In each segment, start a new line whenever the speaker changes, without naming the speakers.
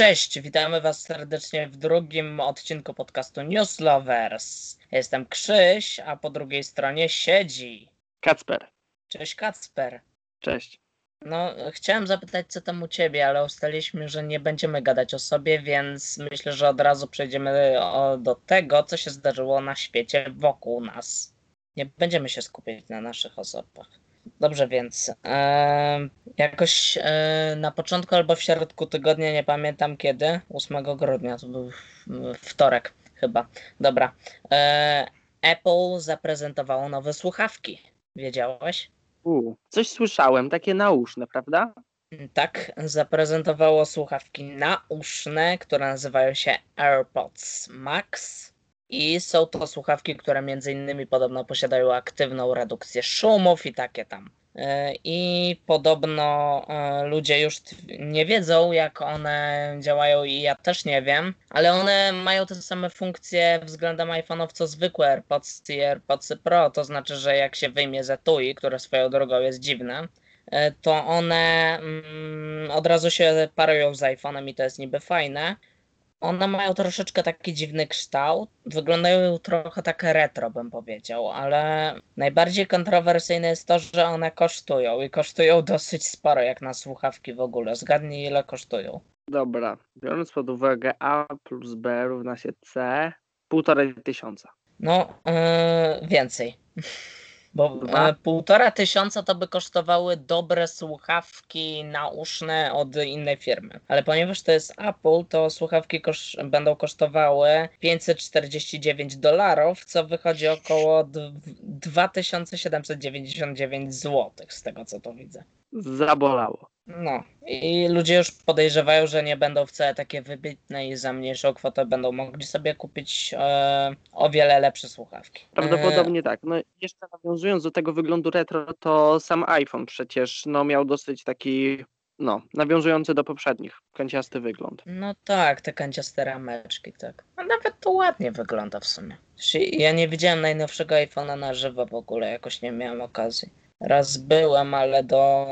Cześć, witamy Was serdecznie w drugim odcinku podcastu News Lovers. Jestem Krzyś, a po drugiej stronie siedzi.
Kacper.
Cześć Kacper.
Cześć.
No, chciałem zapytać, co tam u Ciebie, ale ustaliliśmy, że nie będziemy gadać o sobie, więc myślę, że od razu przejdziemy do tego, co się zdarzyło na świecie wokół nas. Nie będziemy się skupiać na naszych osobach. Dobrze, więc e, jakoś e, na początku albo w środku tygodnia, nie pamiętam kiedy, 8 grudnia, to był wtorek chyba. Dobra. E, Apple zaprezentowało nowe słuchawki. Wiedziałeś?
U, coś słyszałem, takie nauszne, prawda?
Tak, zaprezentowało słuchawki nauszne, które nazywają się AirPods Max. I są to słuchawki, które między innymi podobno posiadają aktywną redukcję szumów i takie tam. E, I podobno e, ludzie już nie wiedzą, jak one działają, i ja też nie wiem, ale one mają te same funkcje względem iPhone'ów co zwykłe AirPods i AirPods Pro. To znaczy, że jak się wyjmie z etui, które swoją drogą jest dziwne, e, to one mm, od razu się parują z iPhone'em i to jest niby fajne. One mają troszeczkę taki dziwny kształt. Wyglądają trochę tak retro, bym powiedział, ale najbardziej kontrowersyjne jest to, że one kosztują i kosztują dosyć sporo, jak na słuchawki w ogóle. Zgadnij, ile kosztują.
Dobra, biorąc pod uwagę A plus B równa się C, półtorej tysiąca.
No, yy, więcej. Bo e, półtora tysiąca to by kosztowały dobre słuchawki nauszne od innej firmy. Ale ponieważ to jest Apple, to słuchawki kosz będą kosztowały 549 dolarów, co wychodzi około 2799 zł, z tego co to widzę.
Zabolało.
No i ludzie już podejrzewają, że nie będą wcale takie wybitne i za mniejszą kwotę będą mogli sobie kupić e, o wiele lepsze słuchawki.
Prawdopodobnie e... tak. No jeszcze nawiązując do tego wyglądu retro, to sam iPhone przecież no, miał dosyć taki no, nawiązujący do poprzednich, kanciasty wygląd.
No tak, te kanciaste rameczki, tak. A nawet to ładnie wygląda w sumie. Ja nie widziałem najnowszego iPhone'a na żywo w ogóle, jakoś nie miałem okazji. Raz byłem, ale do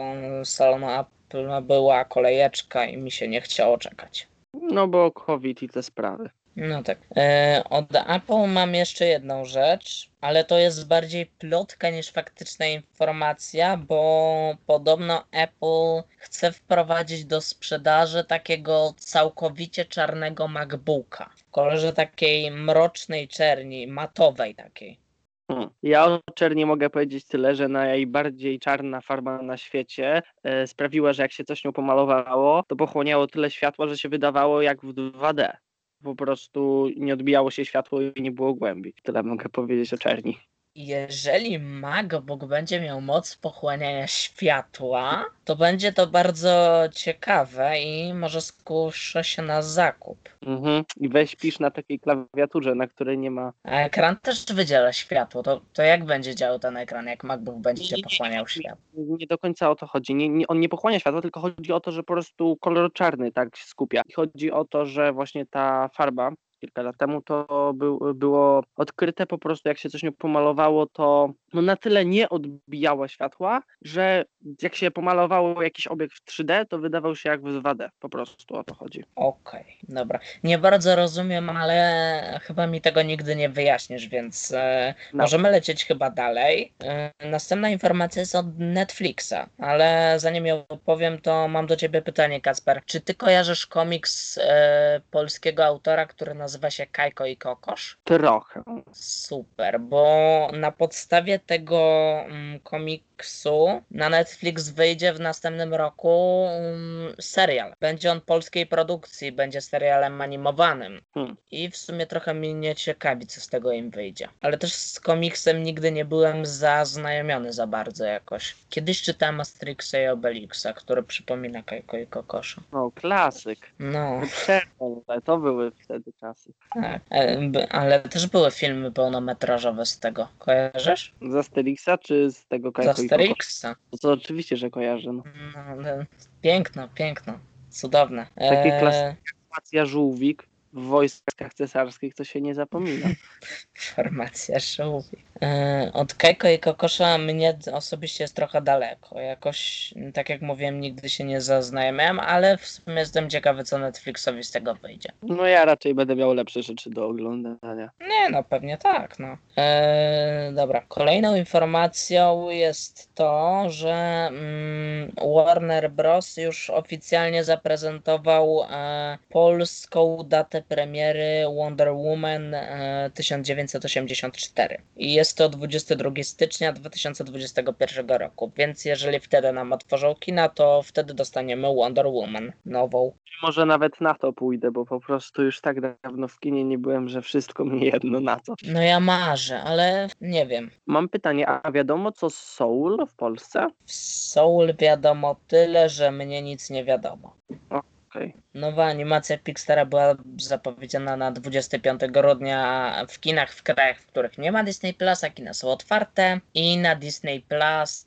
salonu Apple była kolejeczka i mi się nie chciało czekać.
No bo COVID i te sprawy.
No tak. E, od Apple mam jeszcze jedną rzecz, ale to jest bardziej plotka niż faktyczna informacja, bo podobno Apple chce wprowadzić do sprzedaży takiego całkowicie czarnego MacBooka. W kolorze takiej mrocznej czerni, matowej takiej.
Hmm. Ja o czerni mogę powiedzieć tyle, że najbardziej czarna farba na świecie e, sprawiła, że jak się coś nią pomalowało, to pochłaniało tyle światła, że się wydawało jak w 2D. Po prostu nie odbijało się światło i nie było głębi. Tyle mogę powiedzieć o czerni
jeżeli MacBook będzie miał moc pochłaniania światła, to będzie to bardzo ciekawe i może skuszę się na zakup.
Mhm. I weź pisz na takiej klawiaturze, na której nie ma.
A ekran też wydziela światło. To, to jak będzie działał ten ekran, jak MacBook będzie nie, pochłaniał nie, światło?
Nie do końca o to chodzi. Nie, nie, on nie pochłania światła, tylko chodzi o to, że po prostu kolor czarny tak się skupia. I chodzi o to, że właśnie ta farba kilka lat temu, to był, było odkryte po prostu, jak się coś nie pomalowało, to no na tyle nie odbijała światła, że jak się pomalowało jakiś obiekt w 3D, to wydawał się jak w 2D. Po prostu o to chodzi.
Okej, okay, dobra. Nie bardzo rozumiem, ale chyba mi tego nigdy nie wyjaśnisz, więc e, no. możemy lecieć chyba dalej. E, następna informacja jest od Netflixa, ale zanim ją powiem, to mam do ciebie pytanie, Kasper. Czy ty kojarzysz komiks e, polskiego autora, który nazywa się Kajko i Kokosz?
Trochę.
Super, bo na podstawie tego mm, komiksu na Netflix wyjdzie w następnym roku mm, serial. Będzie on polskiej produkcji, będzie serialem animowanym. Hmm. I w sumie trochę mnie nie ciekawi, co z tego im wyjdzie. Ale też z komiksem nigdy nie byłem zaznajomiony za bardzo jakoś. Kiedyś czytałem Asterix i Obelixa, który przypomina Kajko i Kokosza.
No, klasyk.
No.
To były wtedy czasy.
E, ale też były filmy pełnometrażowe z tego. Kojarzysz?
Z Asterixa czy z tego
Kajko Z Asterixa.
To, to oczywiście, że kojarzę. No.
No, piękno, piękno. Cudowne.
Takie eee... klasyfikacja żółwik. W wojskach cesarskich to się nie zapomina.
Formacja żółwi. E, Od Keiko i Kokosza mnie osobiście jest trochę daleko. Jakoś, tak jak mówiłem, nigdy się nie zaznajamiałem, ale w sumie jestem ciekawy, co Netflixowi z tego wyjdzie.
No ja raczej będę miał lepsze rzeczy do oglądania.
Nie, no pewnie tak, no. Eee, dobra, kolejną informacją jest to, że mm, Warner Bros. już oficjalnie zaprezentował e, polską datę premiery Wonder Woman e, 1984. I jest to 22 stycznia 2021 roku, więc jeżeli wtedy nam otworzą kina, to wtedy dostaniemy Wonder Woman nową.
Może nawet na to pójdę, bo po prostu już tak dawno w kinie nie byłem, że wszystko mi jedno na to.
No ja marzę, ale nie wiem.
Mam pytanie, a wiadomo co Soul w Polsce?
W Soul wiadomo tyle, że mnie nic nie wiadomo.
Okej.
Nowa animacja Pixara była zapowiedziana na 25 grudnia w kinach w krajach, w których nie ma Disney Plus, a kina są otwarte i na Disney Plus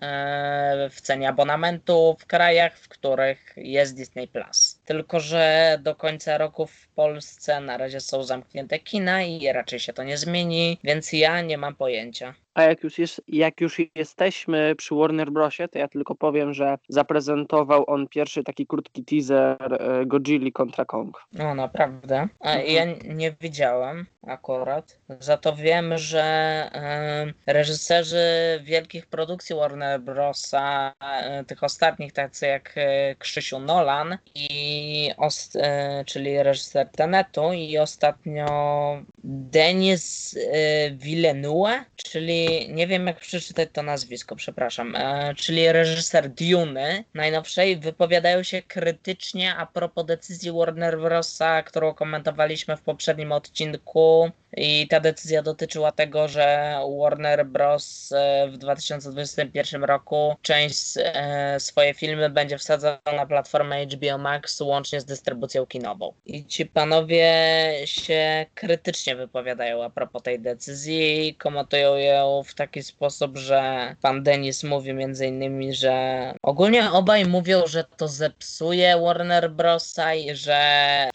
e, w cenie abonamentu w krajach, w których jest Disney Plus. Tylko, że do końca roku w Polsce na razie są zamknięte kina i raczej się to nie zmieni, więc ja nie mam pojęcia.
A jak już, jest, jak już jesteśmy przy Warner Brosie, to ja tylko powiem, że zaprezentował on pierwszy taki krótki teaser e, Godzilli kontra Kong.
No naprawdę.
Mhm.
ja nie widziałem akurat. Za to wiem, że em, reżyserzy wielkich produkcji Warner Brosa, e, tych ostatnich, tacy jak e, Krzysiu Nolan, i e, czyli reżyser Tenetu, i ostatnio Denis e, Villeneuve, czyli nie wiem jak przeczytać to nazwisko, przepraszam, e, czyli reżyser Dune najnowszej, wypowiadają się krytycznie a propos decyzji Warner Brosa, którą komentowaliśmy w poprzednim odcinku. I ta decyzja dotyczyła tego, że Warner Bros. e, w 2021 roku część e, swoje filmy będzie wsadzał na platformę HBO Max łącznie z dystrybucją kinową. I ci panowie się krytycznie wypowiadają a propos tej decyzji, komentują ją w taki sposób, że pan Denis mówi między innymi, że ogólnie obaj mówią, że to zepsuje Warner Brosa i że,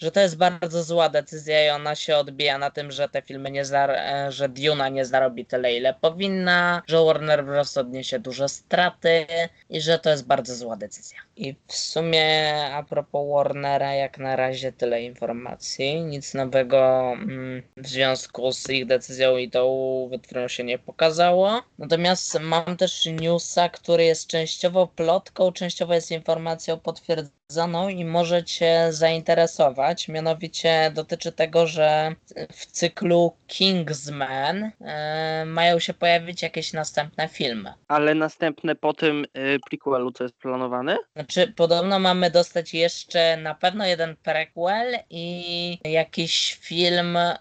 że to jest bardzo zła decyzja i ona się odbija na tym, że te filmy nie zar- e, że Duna nie zarobi tyle ile powinna, że Warner Bros. odniesie duże straty i że to jest bardzo zła decyzja. I w sumie a propos Warnera jak na razie tyle informacji, nic nowego mm, w związku z ich decyzją i tą wytwórnią się nie pokazało. Natomiast mam też newsa, który jest częściowo plotką, częściowo jest informacją potwierdzoną i może Cię zainteresować. Mianowicie dotyczy tego, że w cyklu Kingsman e, mają się pojawić jakieś następne filmy.
Ale następne po tym y, prequelu, co jest planowane?
Znaczy, podobno mamy dostać jeszcze na pewno jeden prequel i jakiś film e,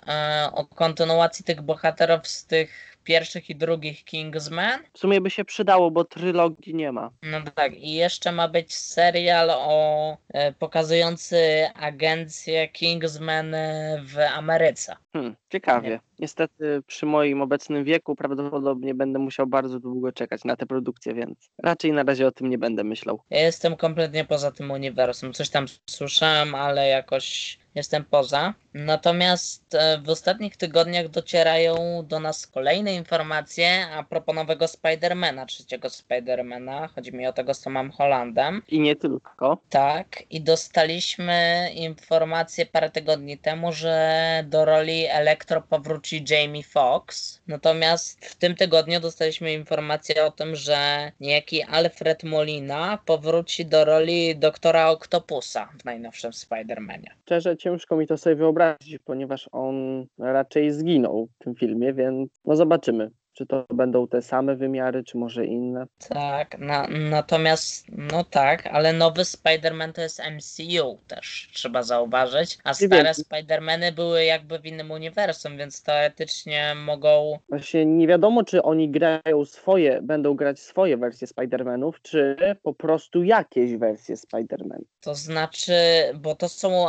o kontynuacji tych bohaterów z tych pierwszych i drugich Kingsman.
W sumie by się przydało, bo trylogii nie ma.
No tak, i jeszcze ma być serial o e, pokazujący agencję Kingsman w Ameryce.
Hmm, ciekawie.
Nie.
Niestety przy moim obecnym wieku prawdopodobnie będę musiał bardzo długo czekać na tę produkcję, więc raczej na razie o tym nie będę myślał.
Ja jestem kompletnie poza tym uniwersum. Coś tam słyszałem, ale jakoś jestem poza. Natomiast e, w ostatnich tygodniach docierają do nas kolejne informacje a propos nowego Spidermana, trzeciego Spidermana. Chodzi mi o tego z Tomem Hollandem.
I nie tylko.
Tak, i dostaliśmy informację parę tygodni temu, że do roli Elektro powróci Jamie Foxx. Natomiast w tym tygodniu dostaliśmy informację o tym, że niejaki Alfred Molina powróci do roli doktora Octopusa w najnowszym Spider-Manie.
Szczerze ciężko mi to sobie wyobrazić, ponieważ on raczej zginął w tym filmie, więc no zobaczymy. Czy to będą te same wymiary, czy może inne?
Tak, na, natomiast, no tak, ale nowy Spider-Man to jest MCU też, trzeba zauważyć, a stare. Spider-Many były jakby w innym uniwersum, więc teoretycznie mogą
Właśnie nie wiadomo, czy oni grają swoje, będą grać swoje wersje Spider-Manów, czy po prostu jakieś wersje Spider-Man.
To znaczy, bo to są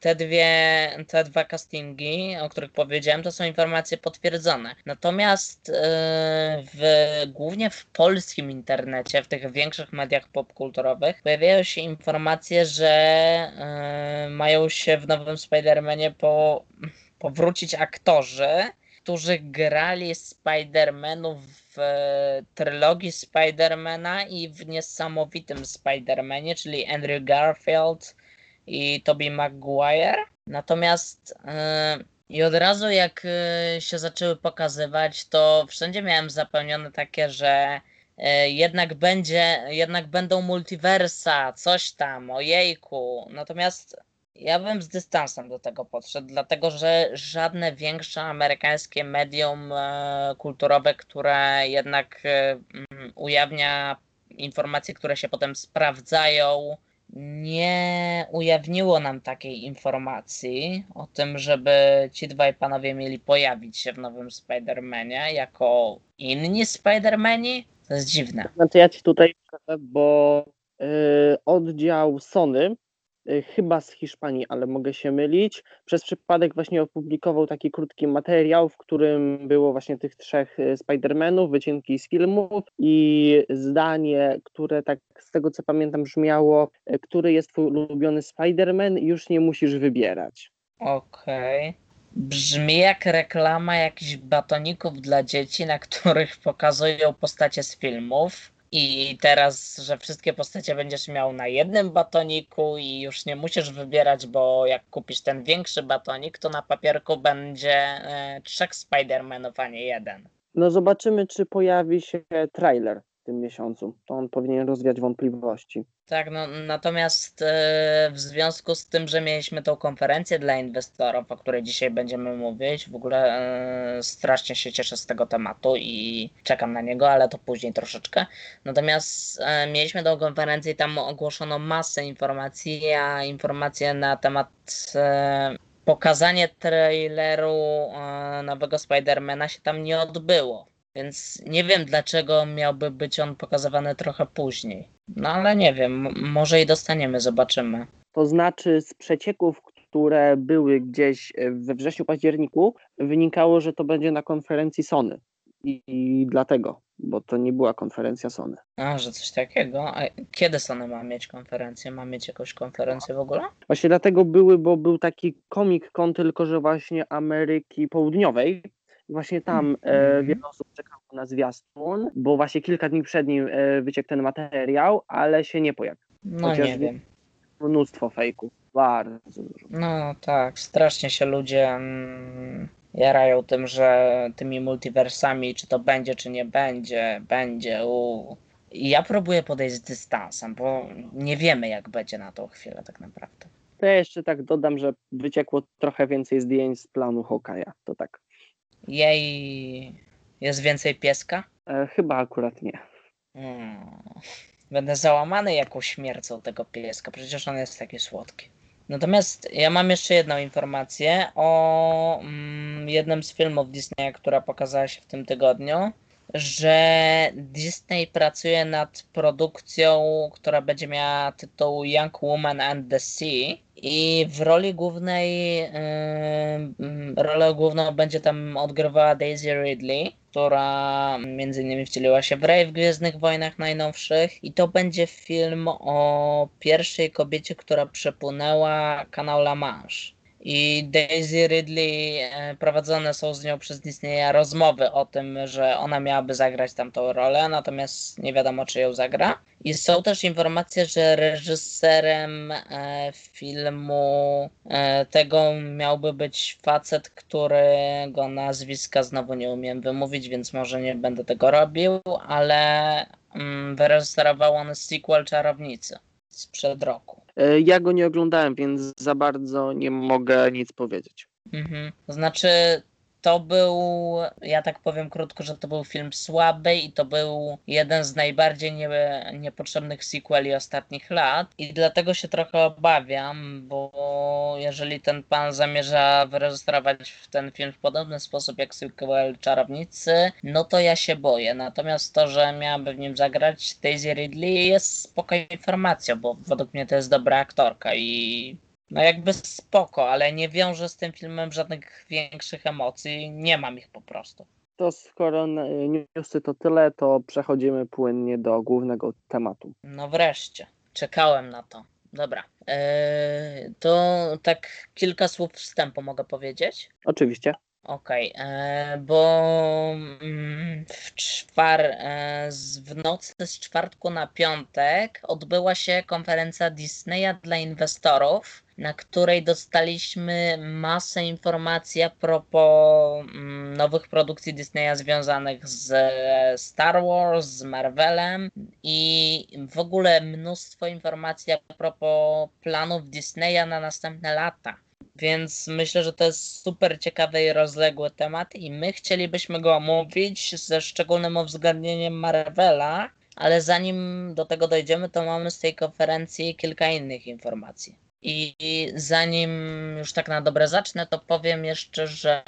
te dwie, te dwa castingi, o których powiedziałem, to są informacje potwierdzone. Natomiast w, głównie w polskim internecie, w tych większych mediach popkulturowych, pojawiają się informacje, że y, mają się w nowym Spider-Manie po, powrócić aktorzy, którzy grali Spider-Manów w trylogii Spider-Mana i w niesamowitym Spider-Manie, czyli Andrew Garfield i Tobey Maguire. Natomiast yy, i od razu jak yy, się zaczęły pokazywać, to wszędzie miałem zapełnione takie, że yy, jednak będzie, jednak będą multiversa, coś tam, ojejku. Natomiast ja bym z dystansem do tego podszedł, dlatego że żadne większe amerykańskie medium e, kulturowe, które jednak mm, ujawnia informacje, które się potem sprawdzają, nie ujawniło nam takiej informacji o tym, żeby ci dwaj panowie mieli pojawić się w nowym Spider-Manie jako inni Spider-Mani. To jest dziwne.
Znaczy ja ci tutaj, bo y, oddział Sony chyba z Hiszpanii, ale mogę się mylić. Przez przypadek właśnie opublikował taki krótki materiał, w którym było właśnie tych trzech y, Spider-Manów, wycinki z filmów i zdanie, które tak z tego co pamiętam brzmiało, y, który jest twój ulubiony Spider-Man, już nie musisz wybierać.
Okej. Okay. Brzmi jak reklama jakichś batoników dla dzieci, na których pokazują postacie z filmów. I teraz, że wszystkie postacie będziesz miał na jednym batoniku i już nie musisz wybierać, bo jak kupisz ten większy batonik, to na papierku będzie e, trzech Spider-Manów, a nie jeden.
No zobaczymy, czy pojawi się trailer w tym miesiącu. To on powinien rozwiać wątpliwości.
Tak, no natomiast e, w związku z tym, że mieliśmy tą konferencję dla inwestorów, o której dzisiaj będziemy mówić, w ogóle e, strasznie się cieszę z tego tematu i czekam na niego, ale to później troszeczkę. Natomiast e, mieliśmy tą konferencję i tam ogłoszono masę informacji, a informacje na temat pokazanie traileru nowego Spidermana się tam nie odbyło. Więc nie wiem, dlaczego miałby być on pokazywany trochę później. No ale nie wiem, może i dostaniemy, zobaczymy.
To znaczy z przecieków, które były gdzieś e, we wrześniu, październiku, wynikało, że to będzie na konferencji Sony. I, I, dlatego, bo to nie była konferencja Sony.
A, że coś takiego. A kiedy Sony ma mieć konferencję? Ma mieć jakąś konferencję w ogóle?
Właśnie dlatego były, bo był taki Comic Con, tylko że właśnie Ameryki Południowej, Właśnie tam e, mhm. wiele osób czekało na zwiastun, bo właśnie kilka dni przed nim e, wyciekł ten materiał, ale się nie pojawił.
No Chociaż nie wiem.
Mnóstwo fejków, bardzo dużo.
No tak, strasznie się ludzie mm, jarają tym, że tymi multiversami, czy to będzie, czy nie będzie, będzie. U. Ja próbuję podejść z dystansem, bo nie wiemy, jak będzie na tą chwilę tak naprawdę.
To ja jeszcze tak dodam, że wyciekło trochę więcej zdjęć z planu Hokaja. To tak
jej jest więcej pieska?
E, chyba akurat nie.
Hmm. Będę załamany jaką śmiercą tego pieska, przecież on jest taki słodki. Natomiast ja mam jeszcze jedną informację o mm, jednym z filmów Disneya, która pokazała się w tym tygodniu, że Disney pracuje nad produkcją, która będzie miała tytuł Young Woman and the Sea i w roli głównej, yy, rolę główną będzie tam odgrywała Daisy Ridley, która między innymi wcieliła się w Rey w Gwiezdnych Wojnach najnowszych. I to będzie film o pierwszej kobiecie, która przepłynęła kanał La Manche i Daisy Ridley e, prowadzone są z nią przez Disneya rozmowy o tym, że ona miałaby zagrać tamtą rolę, natomiast nie wiadomo, czy ją zagra. I są też informacje, że reżyserem e, filmu e, tego miałby być facet, którego nazwiska znowu nie umiem wymówić, więc może nie będę tego robił, ale mm, wyreżyserował on sequel Czarownicy sprzed roku.
E, ja go nie oglądałem, więc za bardzo nie mogę nic powiedzieć.
Mhm. Znaczy, to był, ja tak powiem krótko, że to był film słaby i to był jeden z najbardziej nie, niepotrzebnych sequeli ostatnich lat i dlatego się trochę obawiam, bo jeżeli ten pan zamierza wyrejestrować ten film w podobny sposób jak sequel Czarownicy, no to ja się boję. Natomiast to, że miałaby w nim zagrać Daisy Ridley jest spokojną informacją, bo według mnie to jest dobra aktorka i no jakby spoko, ale nie wiążę z tym filmem żadnych większych emocji. Nie mam ich po prostu.
to skoro newsy to tyle, to przechodzimy płynnie do głównego tematu.
No wreszcie. Czekałem na to. Dobra. Eee, to tak kilka słów wstępu mogę powiedzieć.
Oczywiście.
Okej, e, bo mm, w, czwar, e, w nocy z czwartku na piątek odbyła się konferencja Disneya dla inwestorów, na której dostaliśmy masę informacji a propos mm, nowych produkcji Disneya związanych z Star Wars, z Marvelem i w ogóle mnóstwo informacji a propos planów Disneya na następne lata. Więc myślę, że to jest super ciekawy i rozległy temat i my chcielibyśmy go omówić ze szczególnym uwzględnieniem Marvela, ale zanim do tego dojdziemy, to mamy z tej konferencji kilka innych informacji. I zanim już tak na dobre zacznę, to powiem jeszcze, że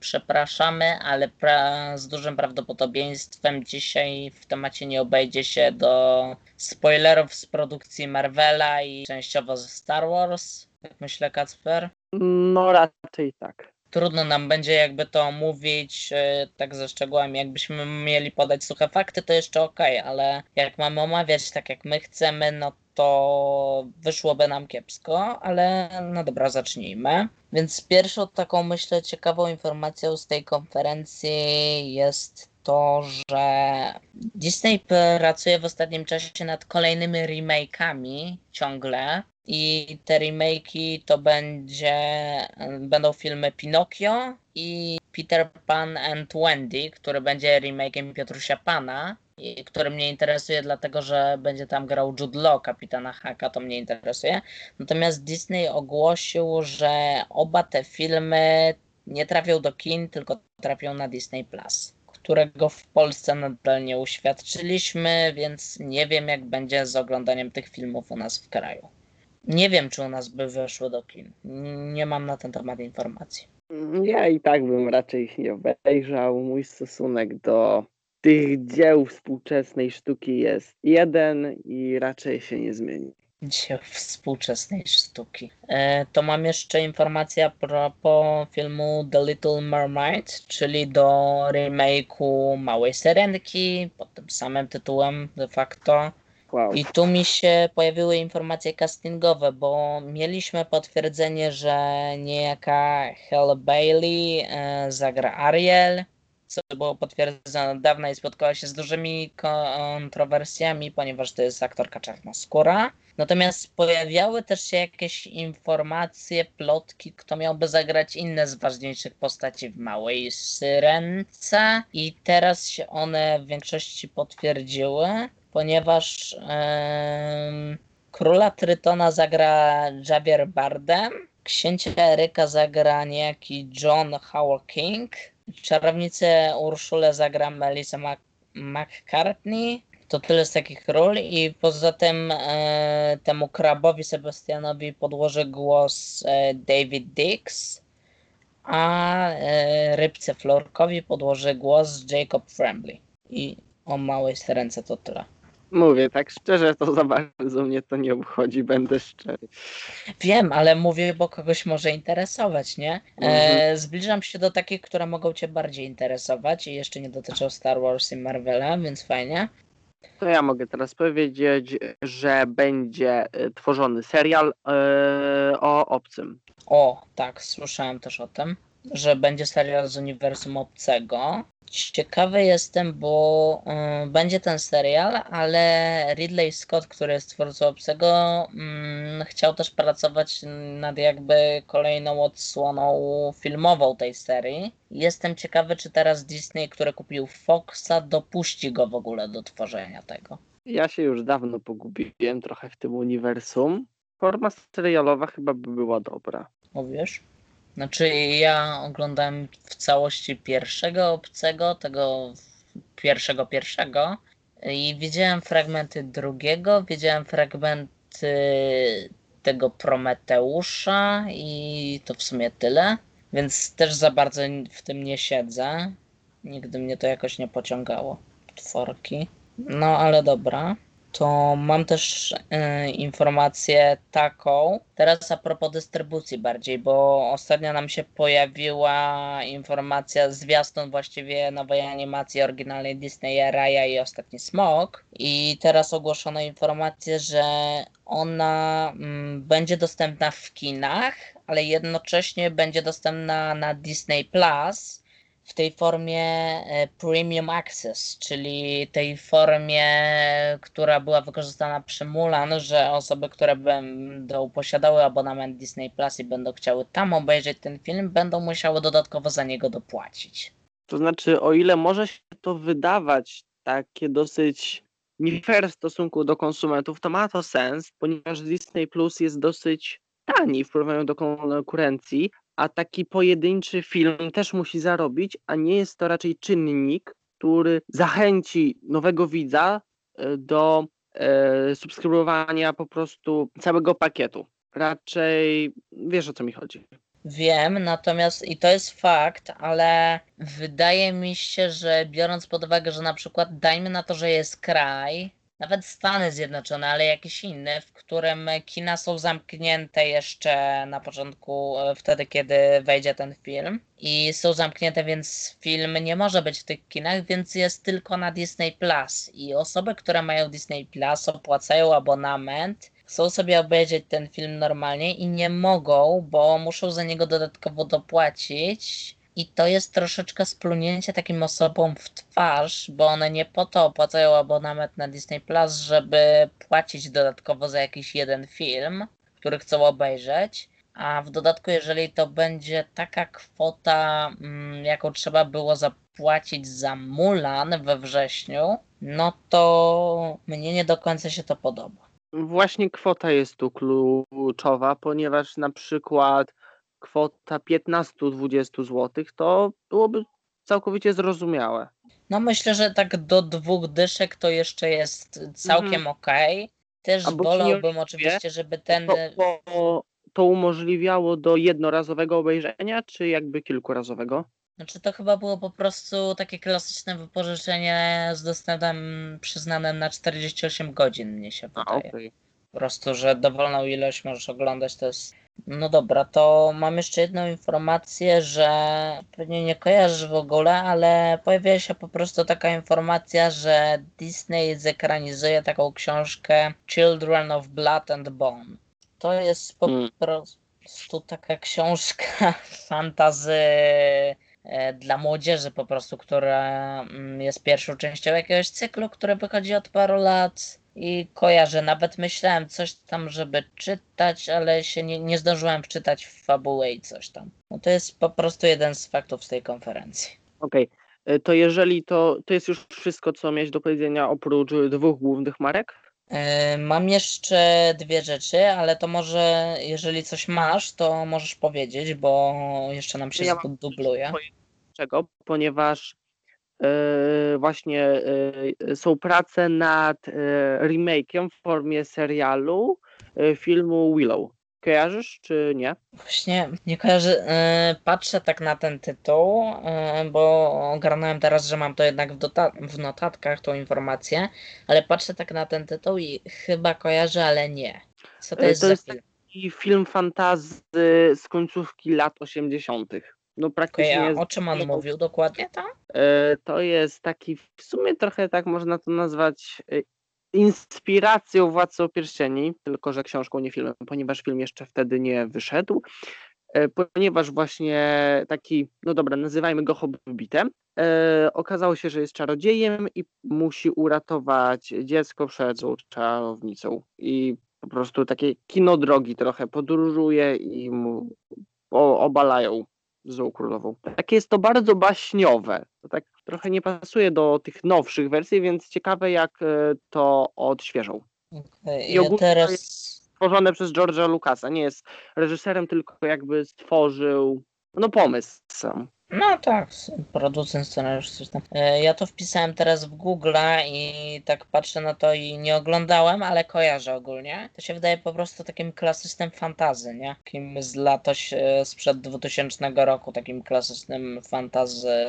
przepraszamy, ale pra- z dużym prawdopodobieństwem dzisiaj w temacie nie obejdzie się do spoilerów z produkcji Marvela i częściowo ze Star Wars. Jak myślę, Kacper?
No raczej tak.
Trudno nam będzie jakby to omówić e, tak ze szczegółami. Jakbyśmy mieli podać suche fakty, to jeszcze okej, ale jak mamy omawiać tak jak my chcemy, no to wyszłoby nam kiepsko, ale no dobra, zacznijmy. Więc pierwszą taką myślę ciekawą informacją z tej konferencji jest to, że Disney pracuje w ostatnim czasie nad kolejnymi remake'ami ciągle. I te remake'i to będzie, będą filmy Pinokio i Peter Pan and Wendy, który będzie remake'iem Piotrusia Pana, który mnie interesuje dlatego, że będzie tam grał Jude Law, kapitana Haka, to mnie interesuje. Natomiast Disney ogłosił, że oba te filmy nie trafią do kin, tylko trafią na Disney Plus, którego w Polsce nadal nie uświadczyliśmy, więc nie wiem jak będzie z oglądaniem tych filmów u nas w kraju. Nie wiem, czy u nas by weszły do kin. Nie mam na ten temat informacji.
Ja i tak bym raczej ich nie obejrzał. Mój stosunek do tych dzieł współczesnej sztuki jest jeden i raczej się nie zmieni.
Dzieł współczesnej sztuki. E, to mam jeszcze informację a propos filmu The Little Mermaid, czyli do remake'u Małej Syrenki, pod tym samym tytułem de facto.
Wow.
I tu mi się pojawiły informacje castingowe, bo mieliśmy potwierdzenie, że niejaka Halle Bailey e, zagra Ariel, co było potwierdzone od dawna i spotkało się z dużymi kontrowersjami, ponieważ to jest aktorka czarnoskóra. Natomiast pojawiały też się jakieś informacje, plotki, kto miałby zagrać inne z ważniejszych postaci w Małej Syrence i teraz się one w większości potwierdziły ponieważ em, króla Trytona zagra Javier Bardem, księcia Eryka zagra niejaki John Howard King, czarownicę Urszulę zagra Melissa McCartney. To tyle z takich ról i poza tym e, temu krabowi Sebastianowi podłoży głos e, David Dix, a e, rybce Florkowi podłoży głos Jacob Fremley. I o małej ręce to tyle.
Mówię tak szczerze, to za bardzo mnie to nie obchodzi, będę szczery.
Wiem, ale mówię, bo kogoś może interesować, nie? E,
Mhm.
zbliżam się do takich, które mogą Cię bardziej interesować i jeszcze nie dotyczą Star Wars i Marvela, więc fajnie.
To ja mogę teraz powiedzieć, że będzie e, tworzony serial e, o obcym.
O, tak, słyszałem też o tym, że będzie serial z uniwersum obcego. Ciekawy jestem, bo y, będzie ten serial, ale Ridley Scott, który jest twórcą obcego, mm, chciał też pracować nad jakby kolejną odsłoną filmową tej serii. Jestem ciekawy, czy teraz Disney, który kupił Foxa, dopuści go w ogóle do tworzenia tego.
Ja się już dawno pogubiłem trochę w tym uniwersum. Forma serialowa chyba by była dobra.
Mówisz? Znaczy ja oglądałem w całości pierwszego obcego, tego pierwszego pierwszego i widziałem fragmenty drugiego, widziałem fragmenty tego Prometeusza i to w sumie tyle, więc też za bardzo w tym nie siedzę. Nigdy mnie to jakoś nie pociągało. Tworki. No ale dobra. To mam też y, informację taką, teraz a propos dystrybucji bardziej, bo ostatnio nam się pojawiła informacja, zwiastun właściwie nowej animacji oryginalnej Disneya Raya i Ostatni Smok i teraz ogłoszono informację, że ona mm, będzie dostępna w kinach, ale jednocześnie będzie dostępna na Disney Plus w tej formie e, Premium Access, czyli tej formie, która była wykorzystana przy Mulan, że osoby, które będą posiadały abonament Disney Plus i będą chciały tam obejrzeć ten film, będą musiały dodatkowo za niego dopłacić.
To znaczy, o ile może się to wydawać takie dosyć nie fair w stosunku do konsumentów, to ma to sens, ponieważ Disney Plus jest dosyć tani w porównaniu do konkurencji, a taki pojedynczy film też musi zarobić, a nie jest to raczej czynnik, który zachęci nowego widza e, do e, subskrybowania po prostu całego pakietu. Raczej wiesz o co mi chodzi.
Wiem, natomiast i to jest fakt, ale wydaje mi się, że biorąc pod uwagę, że na przykład dajmy na to, że jest kraj, nawet Stany Zjednoczone, ale jakiś inny, w którym kina są zamknięte jeszcze na początku, e, wtedy kiedy wejdzie ten film. I są zamknięte, więc film nie może być w tych kinach, więc jest tylko na Disney Plus. I osoby, które mają Disney Plus, opłacają abonament, chcą sobie obejrzeć ten film normalnie i nie mogą, bo muszą za niego dodatkowo dopłacić i to jest troszeczkę splunięcie takim osobom w twarz, bo one nie po to opłacają abonament na Disney Plus, żeby płacić dodatkowo za jakiś jeden film, który chcą obejrzeć. A w dodatku, jeżeli to będzie taka kwota, mm, jaką trzeba było zapłacić za Mulan we wrześniu, no to mnie nie do końca się to podoba.
Właśnie kwota jest tu kluczowa, ponieważ na przykład kwota 15-20 zł, to byłoby całkowicie zrozumiałe.
No myślę, że tak do dwóch dyszek to jeszcze jest całkiem mhm. okej. Okay. Też Albo wolałbym oczywiście, żeby ten...
To, to, to umożliwiało do jednorazowego obejrzenia, czy jakby kilkurazowego?
Znaczy to chyba było po prostu takie klasyczne wypożyczenie z dostępem przyznanym na 48 godzin, mnie się wydaje. A, okay. Po prostu, że dowolną ilość możesz oglądać, to jest no dobra, to mam jeszcze jedną informację, że pewnie nie kojarzysz w ogóle, ale pojawiła się po prostu taka informacja, że Disney zekranizuje taką książkę Children of Blood and Bone. To jest po hmm. prostu taka książka fantazy e, dla młodzieży po prostu, która mm, jest pierwszą częścią jakiegoś cyklu, który wychodzi od paru lat i kojarzę. Nawet myślałem coś tam, żeby czytać, ale się nie, nie zdążyłem wczytać w fabułę i coś tam. No to jest po prostu jeden z faktów z tej konferencji.
Okej. Okay. E, to jeżeli to, to jest już wszystko, co miałeś do powiedzenia oprócz dwóch głównych marek?
Yy, mam jeszcze dwie rzeczy, ale to może, jeżeli coś masz, to możesz powiedzieć, bo jeszcze nam się ja dubluje.
Czego? Ponieważ E, właśnie e, są prace nad e, remake'iem w formie serialu filmu Willow. Kojarzysz, czy nie?
Właśnie nie kojarzę. Patrzę tak na ten tytuł, bo ogarnąłem teraz, że mam to jednak w, w notatkach, tą informację, ale patrzę tak na ten tytuł i chyba kojarzę, ale nie. Co to jest
to za jest film? taki film fantazy z końcówki lat 80.
No praktycznie. Okay, a o czym on mówił dokładnie tam?
E, to jest taki, w sumie trochę tak można to nazwać e, inspiracją Władcy Pierścieni, tylko że książką, nie filmem, ponieważ film jeszcze wtedy nie wyszedł. E, ponieważ właśnie taki, no dobra, nazywajmy go Hobbitem, okazało się, że jest czarodziejem i musi uratować dziecko przed złą czarownicą. I po prostu takie kino drogi trochę podróżuje i mu obalają Złą Królową. Tak jest to bardzo baśniowe. To tak trochę nie pasuje do tych nowszych wersji, więc ciekawe jak e, to odświeżą.
Okay, I ogólnie teraz... jest
stworzone przez George'a Lucasa. Nie jest reżyserem, tylko jakby stworzył no pomysł sam.
No tak, producent, scenariusz, coś tam. E, Ja to wpisałem teraz w Google i tak patrzę na to i nie oglądałem, ale kojarzę ogólnie. To się wydaje po prostu takim klasycznym fantazy, nie? Takim z latoś e, sprzed 2000 roku, takim klasycznym fantazy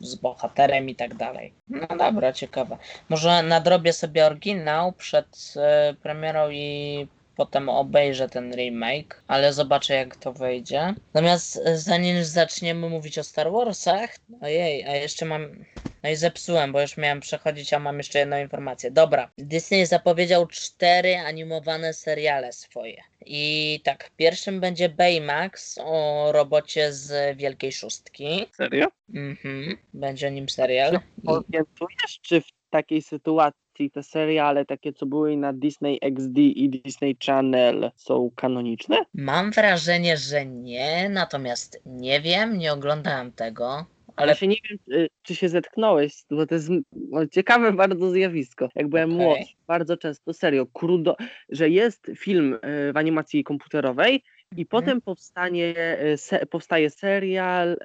z bohaterem i tak dalej. No dobra, ciekawe. Może nadrobię sobie oryginał przed e, premierą i potem obejrzę ten remake, ale zobaczę jak to wyjdzie. Natomiast e, zanim zaczniemy mówić o Star Warsach, ojej, a jeszcze mam. No i zepsułem, bo już miałem przechodzić, a mam jeszcze jedną informację. Dobra, Disney zapowiedział cztery animowane seriale swoje. I tak, pierwszym będzie Baymax o robocie z Wielkiej Szóstki.
Serio?
Mhm, będzie o nim serial. I...
Orientujesz, czy w takiej sytuacji te seriale takie, co były na Disney XD i Disney Channel są kanoniczne?
Mam wrażenie, że nie, natomiast nie wiem, nie oglądałem tego.
Ale się nie wiem, czy, czy się zetknąłeś, bo to jest no, ciekawe bardzo zjawisko. Jak byłem
Okej.
młodszy, bardzo często, serio, krudo, że jest film e, w animacji komputerowej i potem powstanie, e, se, powstaje serial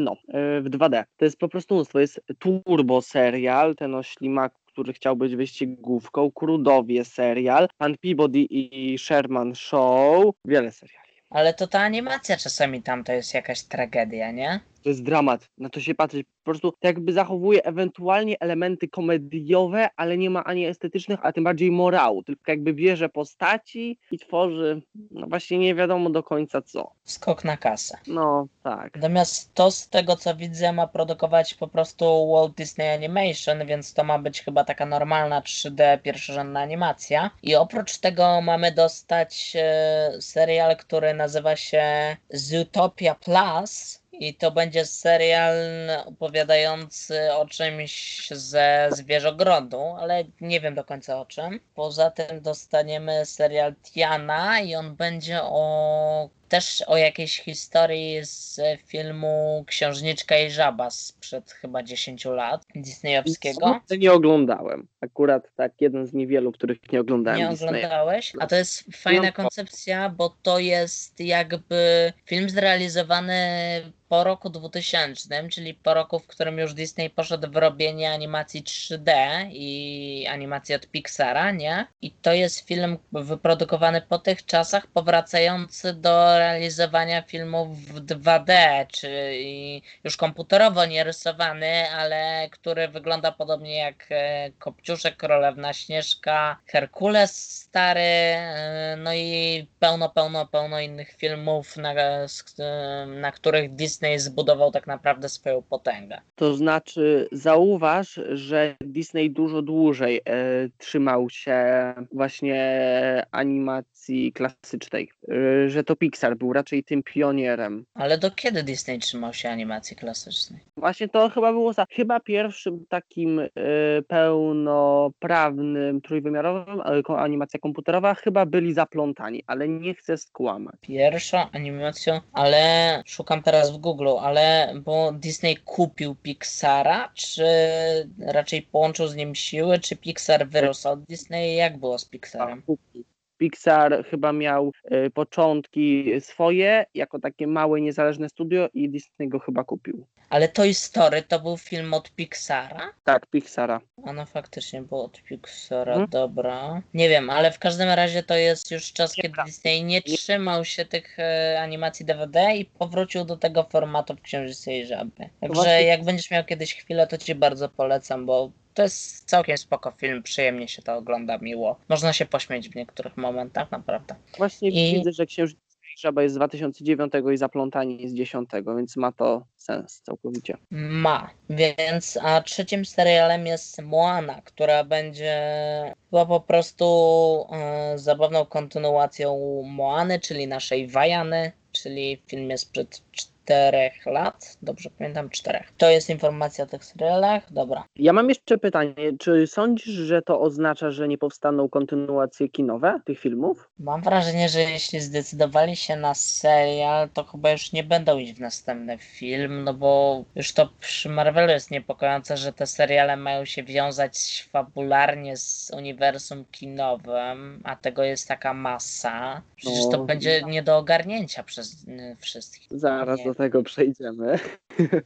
no, w 2D. To jest po prostu mnóstwo. Jest turbo serial, ten o ślimaku, który chciał być wyścigówką, Krudowie serial, Pan Peabody i Sherman Show, wiele seriali.
Ale to ta animacja czasami tam to jest jakaś tragedia, nie?
To jest dramat. Na to się patrzeć. Po prostu to jakby zachowuje ewentualnie elementy komediowe, ale nie ma ani estetycznych, a tym bardziej morału. Tylko jakby bierze postaci i tworzy, no właśnie nie wiadomo do końca co.
Skok na kasę.
No tak.
Natomiast to z tego co widzę ma produkować po prostu Walt Disney Animation, więc to ma być chyba taka normalna 3D pierwszorzędna animacja. I oprócz tego mamy dostać e, serial, który nazywa się Zootopia Plus. I to będzie serial opowiadający o czymś ze zwierzogrodu, ale nie wiem do końca o czym. Poza tym dostaniemy serial Tiana i on będzie o też o jakiejś historii z filmu Księżniczka i Żaba sprzed chyba 10 lat disneyowskiego.
To nie oglądałem. Akurat tak, jeden z niewielu, których nie oglądałem.
Nie
Disneya.
oglądałeś? A to jest fajna
No.
koncepcja, bo to jest jakby film zrealizowany po roku 2000, czyli po roku, w którym już Disney poszedł w robienie animacji 3D i animacji od Pixara, nie? I to jest film wyprodukowany po tych czasach, powracający do realizowania filmów w 2D, czyli już komputerowo nie rysowany, ale który wygląda podobnie jak e, Kopciuszek, Królewna Śnieżka, Herkules stary, e, no i pełno, pełno, pełno innych filmów, na, z- na których Disney zbudował tak naprawdę swoją potęgę.
To znaczy, zauważ, że Disney dużo dłużej e, trzymał się właśnie animacji klasycznej, e, że to Pixar był raczej tym pionierem.
Ale do kiedy Disney trzymał się animacji klasycznej?
Właśnie to chyba było za, chyba pierwszym takim e, pełnoprawnym, trójwymiarowym, ko- animacja komputerowa, chyba byli zaplątani, ale nie chcę skłamać.
Pierwszą animacją, ale szukam teraz w Google, ale bo Disney kupił Pixara, czy raczej połączył z nim siły, czy Pixar wyrósł od Disney? Jak było z Pixarem?
Pixar chyba miał e, początki swoje, jako takie małe, niezależne studio i Disney go chyba kupił.
Ale Toy Story to był film od Pixara?
Tak, Pixara.
A no faktycznie było od Pixara,
Mhm.
dobra. Nie wiem, ale w każdym razie to jest już czas, kiedy
Nieprawda.
Disney nie trzymał się tych e, animacji DVD i powrócił do tego formatu w Księżycu i Żaby. Także
Właśnie-
jak będziesz miał kiedyś chwilę, to ci bardzo polecam, bo to jest całkiem spoko film, przyjemnie się to ogląda, miło. Można się pośmieć w niektórych momentach, naprawdę.
Właśnie
I-
widzę, że Księżyc i Żaba jest z 2009 i Zaplątani z 10, więc ma to sens całkowicie.
Ma, więc a trzecim serialem jest Moana, która będzie chyba po prostu e, zabawną kontynuacją Moany, czyli naszej Wajany, czyli film jest sprzed czterech lat, dobrze pamiętam, czterech. To jest informacja o tych serialach, dobra.
Ja mam jeszcze pytanie, czy sądzisz, że to oznacza, że nie powstaną kontynuacje kinowe tych filmów?
Mam wrażenie, że jeśli zdecydowali się na serial, to chyba już nie będą iść w następny film, no bo już to przy Marvelu jest niepokojące, że te seriale mają się wiązać fabularnie z uniwersum kinowym, a tego jest taka masa. Przecież to
No.
będzie nie do ogarnięcia przez wszystkich.
Zaraz
Nie
do. Tego przejdziemy.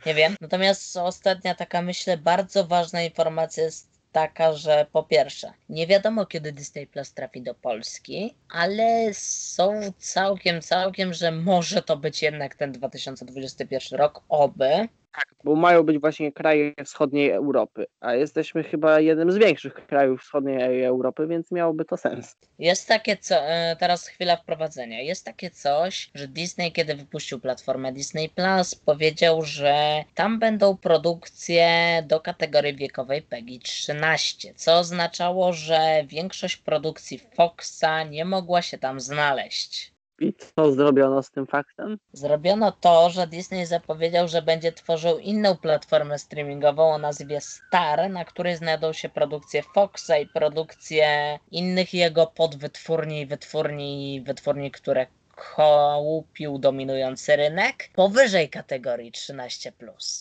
Nie wiem. Natomiast ostatnia taka, myślę, bardzo ważna informacja jest taka, że po pierwsze, nie wiadomo kiedy Disney Plus trafi do Polski, ale są całkiem, całkiem, że może to być jednak ten 2021 rok, oby.
Tak, bo mają być właśnie kraje wschodniej Europy, a jesteśmy chyba jednym z większych krajów wschodniej Europy, więc miałoby to sens.
Jest takie co, e, teraz chwila wprowadzenia. Jest takie coś, że Disney, kiedy wypuścił platformę Disney Plus, powiedział, że tam będą produkcje do kategorii wiekowej PEGI 13, co oznaczało, że większość produkcji Foxa nie mogła się tam znaleźć.
I co zrobiono z tym faktem?
Zrobiono to, że Disney zapowiedział, że będzie tworzył inną platformę streamingową o nazwie Star, na której znajdą się produkcje Foxa i produkcje innych jego podwytwórni, wytwórni i wytwórni, które kołupił dominujący rynek powyżej kategorii 13.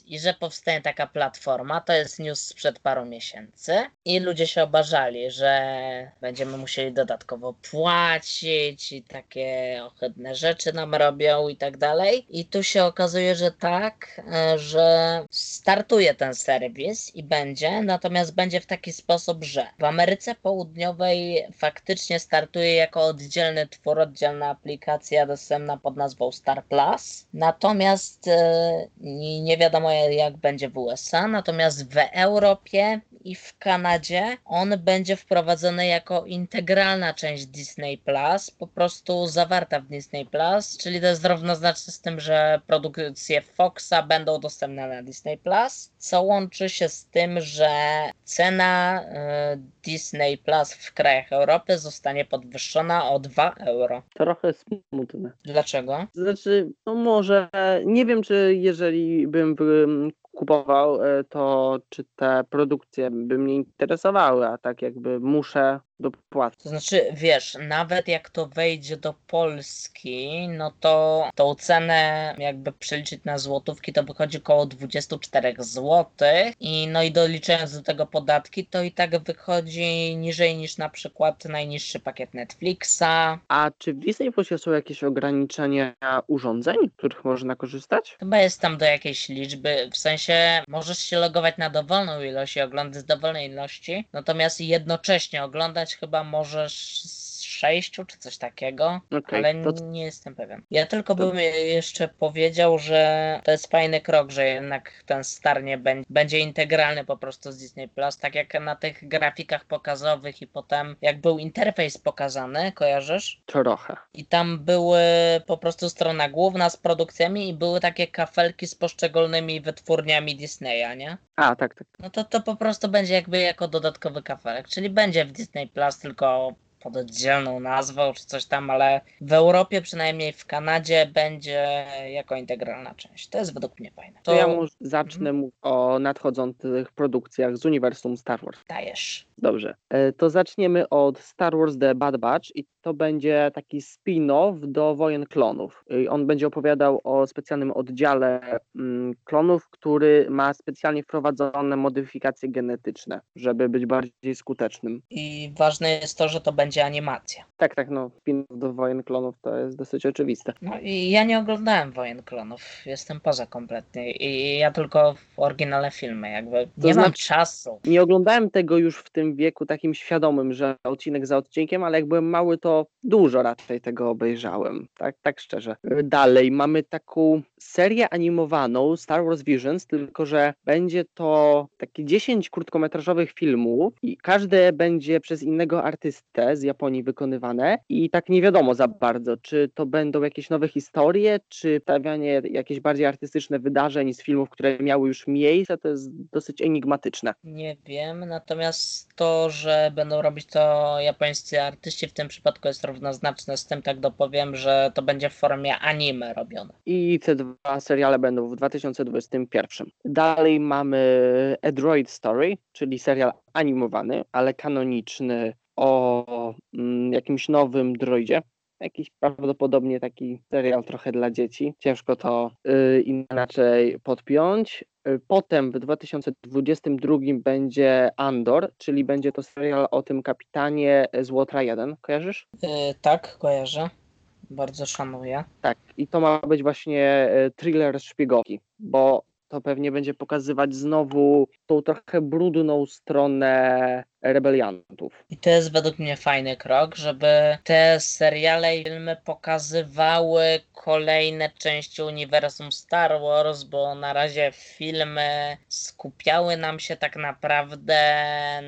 I że powstanie taka platforma, to jest news sprzed paru miesięcy. I ludzie się obarzali, że będziemy musieli dodatkowo płacić i takie ohydne rzeczy nam robią i tak dalej. I tu się okazuje, że tak, e, że startuje ten serwis i będzie, natomiast będzie w taki sposób, że w Ameryce Południowej faktycznie startuje jako oddzielny twór, oddzielna aplikacja dostępna pod nazwą Star Plus. Natomiast e, nie wiadomo jak będzie w USA, natomiast w Europie i w Kanadzie on będzie wprowadzony jako integralna część Disney Plus, po prostu zawarta w Disney Plus, czyli to jest równoznaczne z tym, że produkcje Foxa będą dostępne na Disney Plus, co łączy się z tym, że cena y, Disney Plus w krajach Europy zostanie podwyższona o 2 euro.
Trochę smutne.
Dlaczego?
Znaczy, no może, nie wiem, czy jeżeli bym, kupował, e, to czy te produkcje by mnie interesowały, a tak jakby muszę dopłacać.
To znaczy, wiesz, nawet jak to wejdzie do Polski, no to tą cenę jakby przeliczyć na złotówki, to wychodzi około 24 zł i no i doliczając do tego podatki, to i tak wychodzi niżej niż na przykład najniższy pakiet Netflixa.
A czy w Disney Plusie są jakieś ograniczenia urządzeń, których można korzystać?
Chyba jest tam do jakiejś liczby, w sensie możesz się logować na dowolną ilość i oglądać z dowolnej ilości, natomiast jednocześnie oglądać chyba możesz z sześciu czy coś takiego,
Okej,
ale
to
nie jestem pewien. Ja tylko
to-
bym jeszcze powiedział, że to jest fajny krok, że jednak ten star nie będzie, będzie integralny po prostu z Disney Plus, tak jak na tych grafikach pokazowych i potem jak był interfejs pokazany, kojarzysz?
trochę.
I tam były po prostu strona główna z produkcjami i były takie kafelki z poszczególnymi wytwórniami Disneya, nie?
A, tak, tak.
No to to po prostu będzie jakby jako dodatkowy kafelek, czyli będzie w Disney Plus tylko pod oddzielną nazwą czy coś tam, ale w Europie, przynajmniej w Kanadzie, będzie jako integralna część. To jest według mnie fajne.
To
To
ja może zacznę mówić o nadchodzących produkcjach z uniwersum Star Wars.
dajesz.
Dobrze, e, to zaczniemy od Star Wars The Bad Batch i to będzie taki spin-off do Wojen Klonów. I on będzie opowiadał o specjalnym oddziale mm, klonów, który ma specjalnie wprowadzone modyfikacje genetyczne, żeby być bardziej skutecznym.
I ważne jest to, że to będzie animacja.
Tak, tak, no, spin-off do Wojen Klonów to jest dosyć oczywiste.
No i ja nie oglądałem Wojen Klonów. Jestem poza kompletnie. I ja tylko w oryginale filmy, jakby
To
nie mam
znaczy-
czasu.
Nie oglądałem tego już w tym wieku takim świadomym, że odcinek za odcinkiem, ale jak byłem mały, to dużo raczej tego obejrzałem. Tak, tak szczerze. Dalej mamy taką serię animowaną Star Wars Visions, tylko że będzie to takie 10 krótkometrażowych filmów i każde będzie przez innego artystę z Japonii wykonywane i tak nie wiadomo za bardzo, czy to będą jakieś nowe historie, czy stawianie jakieś bardziej artystyczne wydarzeń z filmów, które miały już miejsce, to jest dosyć enigmatyczne.
Nie wiem, natomiast to, że będą robić to japońscy artyści w tym przypadku jest równoznaczne z tym, tak dopowiem, że to będzie w formie anime robione.
I te dwa seriale będą w 2021. Dalej mamy A Droid Story, czyli serial animowany, ale kanoniczny o mm, jakimś nowym droidzie. Jakiś prawdopodobnie taki serial trochę dla dzieci. Ciężko to y, inaczej podpiąć. Y, Potem w 2022 będzie Andor, czyli będzie to serial o tym kapitanie z Łotra 1. Kojarzysz?
Yy, tak, kojarzę. Bardzo szanuję.
Tak, i to ma być właśnie thriller szpiegowski, bo to pewnie będzie pokazywać znowu tą trochę brudną stronę rebeliantów.
I to jest według mnie fajny krok, żeby te seriale i filmy pokazywały kolejne części uniwersum Star Wars, bo na razie filmy skupiały nam się tak naprawdę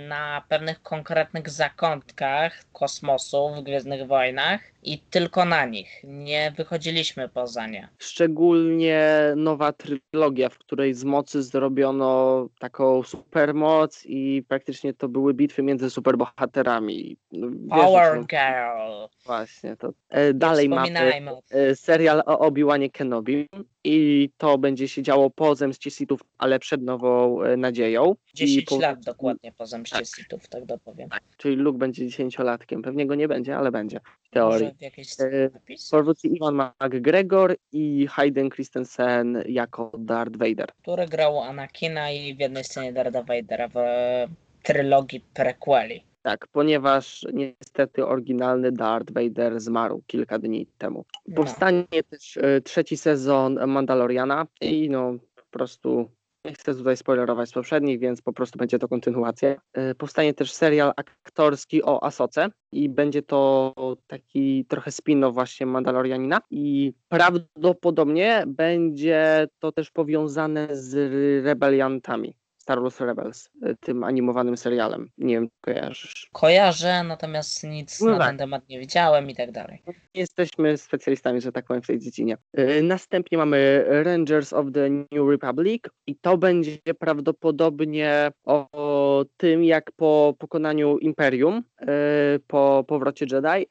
na pewnych konkretnych zakątkach kosmosu w Gwiezdnych Wojnach i tylko na nich. Nie wychodziliśmy poza nie.
Szczególnie nowa trylogia, w której z mocy zrobiono taką supermoc i praktycznie to były bitwy między superbohaterami. No,
Power
czym-
Girl.
Właśnie, to e, dalej mamy e, serial o Obi-Wanie Kenobi i to będzie się działo po zemście Sithów, ale przed nową e, nadzieją. I
10
po-
lat dokładnie po zemście
Tak.
Sithów, tak dopowiem.
Czyli Luke będzie dziesięciolatkiem. Pewnie go nie będzie, ale będzie w teorii.
Może w jakiejś
E, Iwan McGregor i Hayden Christensen jako Darth Vader.
który grał Anakina i w jednej scenie Darda Vadera w trylogii prequeli.
Tak, ponieważ niestety oryginalny Darth Vader zmarł kilka dni temu.
No.
Powstanie też e, trzeci sezon Mandaloriana i no po prostu nie chcę tutaj spoilerować z poprzednich, więc po prostu będzie to kontynuacja. E, Powstanie też serial aktorski o Asoce i będzie to taki trochę spin-off właśnie Mandalorianina i prawdopodobnie będzie to też powiązane z rebeliantami. Star Wars Rebels, e, tym animowanym serialem. Nie wiem, czy kojarzysz.
Kojarzę, natomiast nic
No
na
tak.
ten temat nie widziałem i tak dalej.
Jesteśmy specjalistami, że tak powiem, w tej dziedzinie. Yy, Następnie mamy Rangers of the New Republic i to będzie prawdopodobnie o, tym, jak po pokonaniu Imperium, yy, po powrocie Jedi,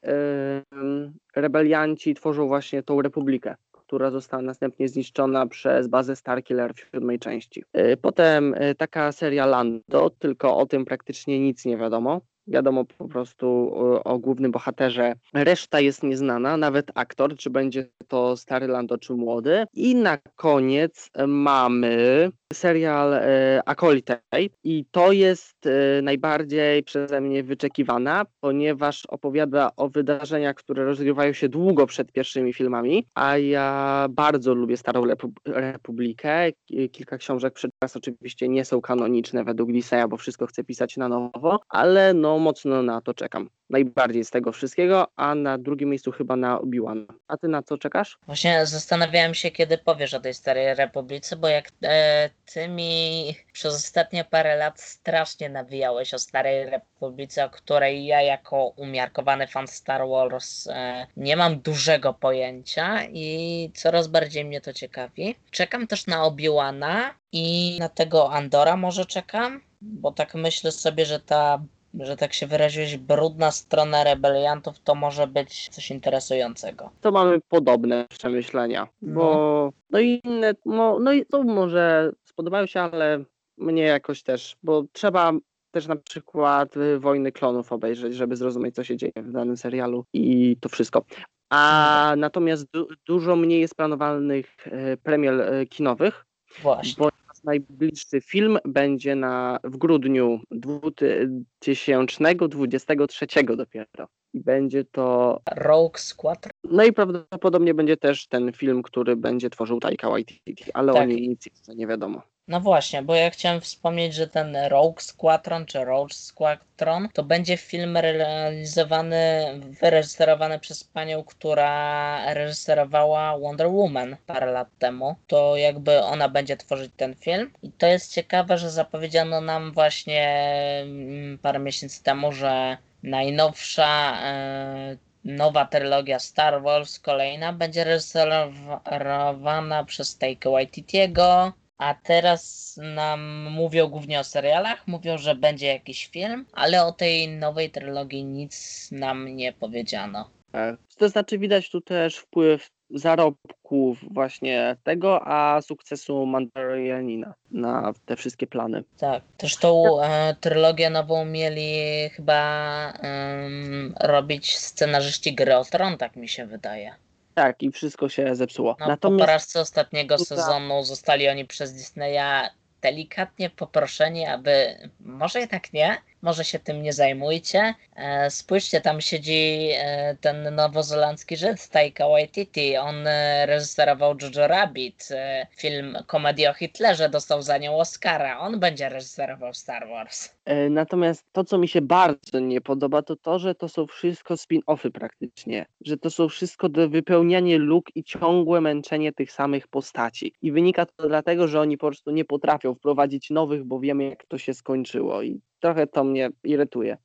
rebelianci tworzą właśnie tą republikę która została następnie zniszczona przez bazę Starkiller w siódmej części. Yy, Potem yy, taka seria Lando, tylko o tym praktycznie nic nie wiadomo. Wiadomo po prostu o, o głównym bohaterze. Reszta jest nieznana, nawet aktor, czy będzie to stary Lando, czy młody. I na koniec mamy serial e, Acolyte i to jest e, najbardziej przeze mnie wyczekiwana, ponieważ opowiada o wydarzeniach, które rozgrywają się długo przed pierwszymi filmami, a ja bardzo lubię Starą Repu- Republikę. Ki- Kilka książek przed czas oczywiście nie są kanoniczne według Disneya, bo wszystko chce pisać na nowo, ale no mocno na to czekam. Najbardziej z tego wszystkiego, a na drugim miejscu chyba na Obi-Wan. A ty na co czekasz?
Właśnie zastanawiałem się, kiedy powiesz o tej starej republice, bo jak e, ty mi przez ostatnie parę lat strasznie nawijałeś o starej republice, o której ja jako umiarkowany fan Star Wars e, nie mam dużego pojęcia i coraz bardziej mnie to ciekawi. Czekam też na Obi-Wana i na tego Andora może czekam, bo tak myślę sobie, że ta że tak się wyraziłeś, brudna strona rebeliantów to może być coś interesującego.
To mamy podobne przemyślenia, bo no i inne, no, no i to może spodobają się, ale mnie jakoś też, bo trzeba też na przykład y, Wojny Klonów obejrzeć, żeby zrozumieć, co się dzieje w danym serialu i to wszystko. A natomiast du- dużo mniej jest planowanych e, premier e, kinowych,
Właśnie.
bo najbliższy film będzie na, w grudniu 2023 dopiero. I będzie to
Rogue Squadron.
no i prawdopodobnie będzie też ten film, który będzie tworzył Taika Waititi, ale o
Tak.
nim nic jeszcze nie wiadomo.
No właśnie, bo ja chciałem wspomnieć, że ten Rogue Squadron czy Rogue Squadron to będzie film realizowany, wyreżyserowany przez panią, która reżyserowała Wonder Woman parę lat temu. To jakby ona będzie tworzyć ten film. I to jest ciekawe, że zapowiedziano nam właśnie mm, parę miesięcy temu, że najnowsza e, nowa trylogia Star Wars, kolejna, będzie reżyserowana przez Taika Waititiego. A teraz nam mówią głównie o serialach, mówią, że będzie jakiś film, ale o tej nowej trylogii nic nam nie powiedziano.
Tak. To znaczy widać tu też wpływ zarobków właśnie tego, a sukcesu Mandalorianina na te wszystkie plany.
Tak, też tą e, trylogię nową mieli chyba em, robić scenarzyści Gry o Tron, tak mi się wydaje.
Tak, i wszystko się zepsuło.
No, po
Natomiast
porażce ostatniego sezonu zostali oni przez Disneya delikatnie poproszeni, aby może jednak nie, może się tym nie zajmujcie. E, spójrzcie, tam siedzi e, ten nowozelandzki Żyd Taika Waititi. On e, reżyserował Jojo Rabbit, e, film komedii o Hitlerze, dostał za nią Oscara. On będzie reżyserował Star Wars.
E, Natomiast to, co mi się bardzo nie podoba, to to, że to są wszystko spin-offy praktycznie. Że to są wszystko do wypełnianie luk i ciągłe męczenie tych samych postaci. I wynika to dlatego, że oni po prostu nie potrafią wprowadzić nowych, bo wiemy, jak to się skończyło. I trochę to mnie irytuje.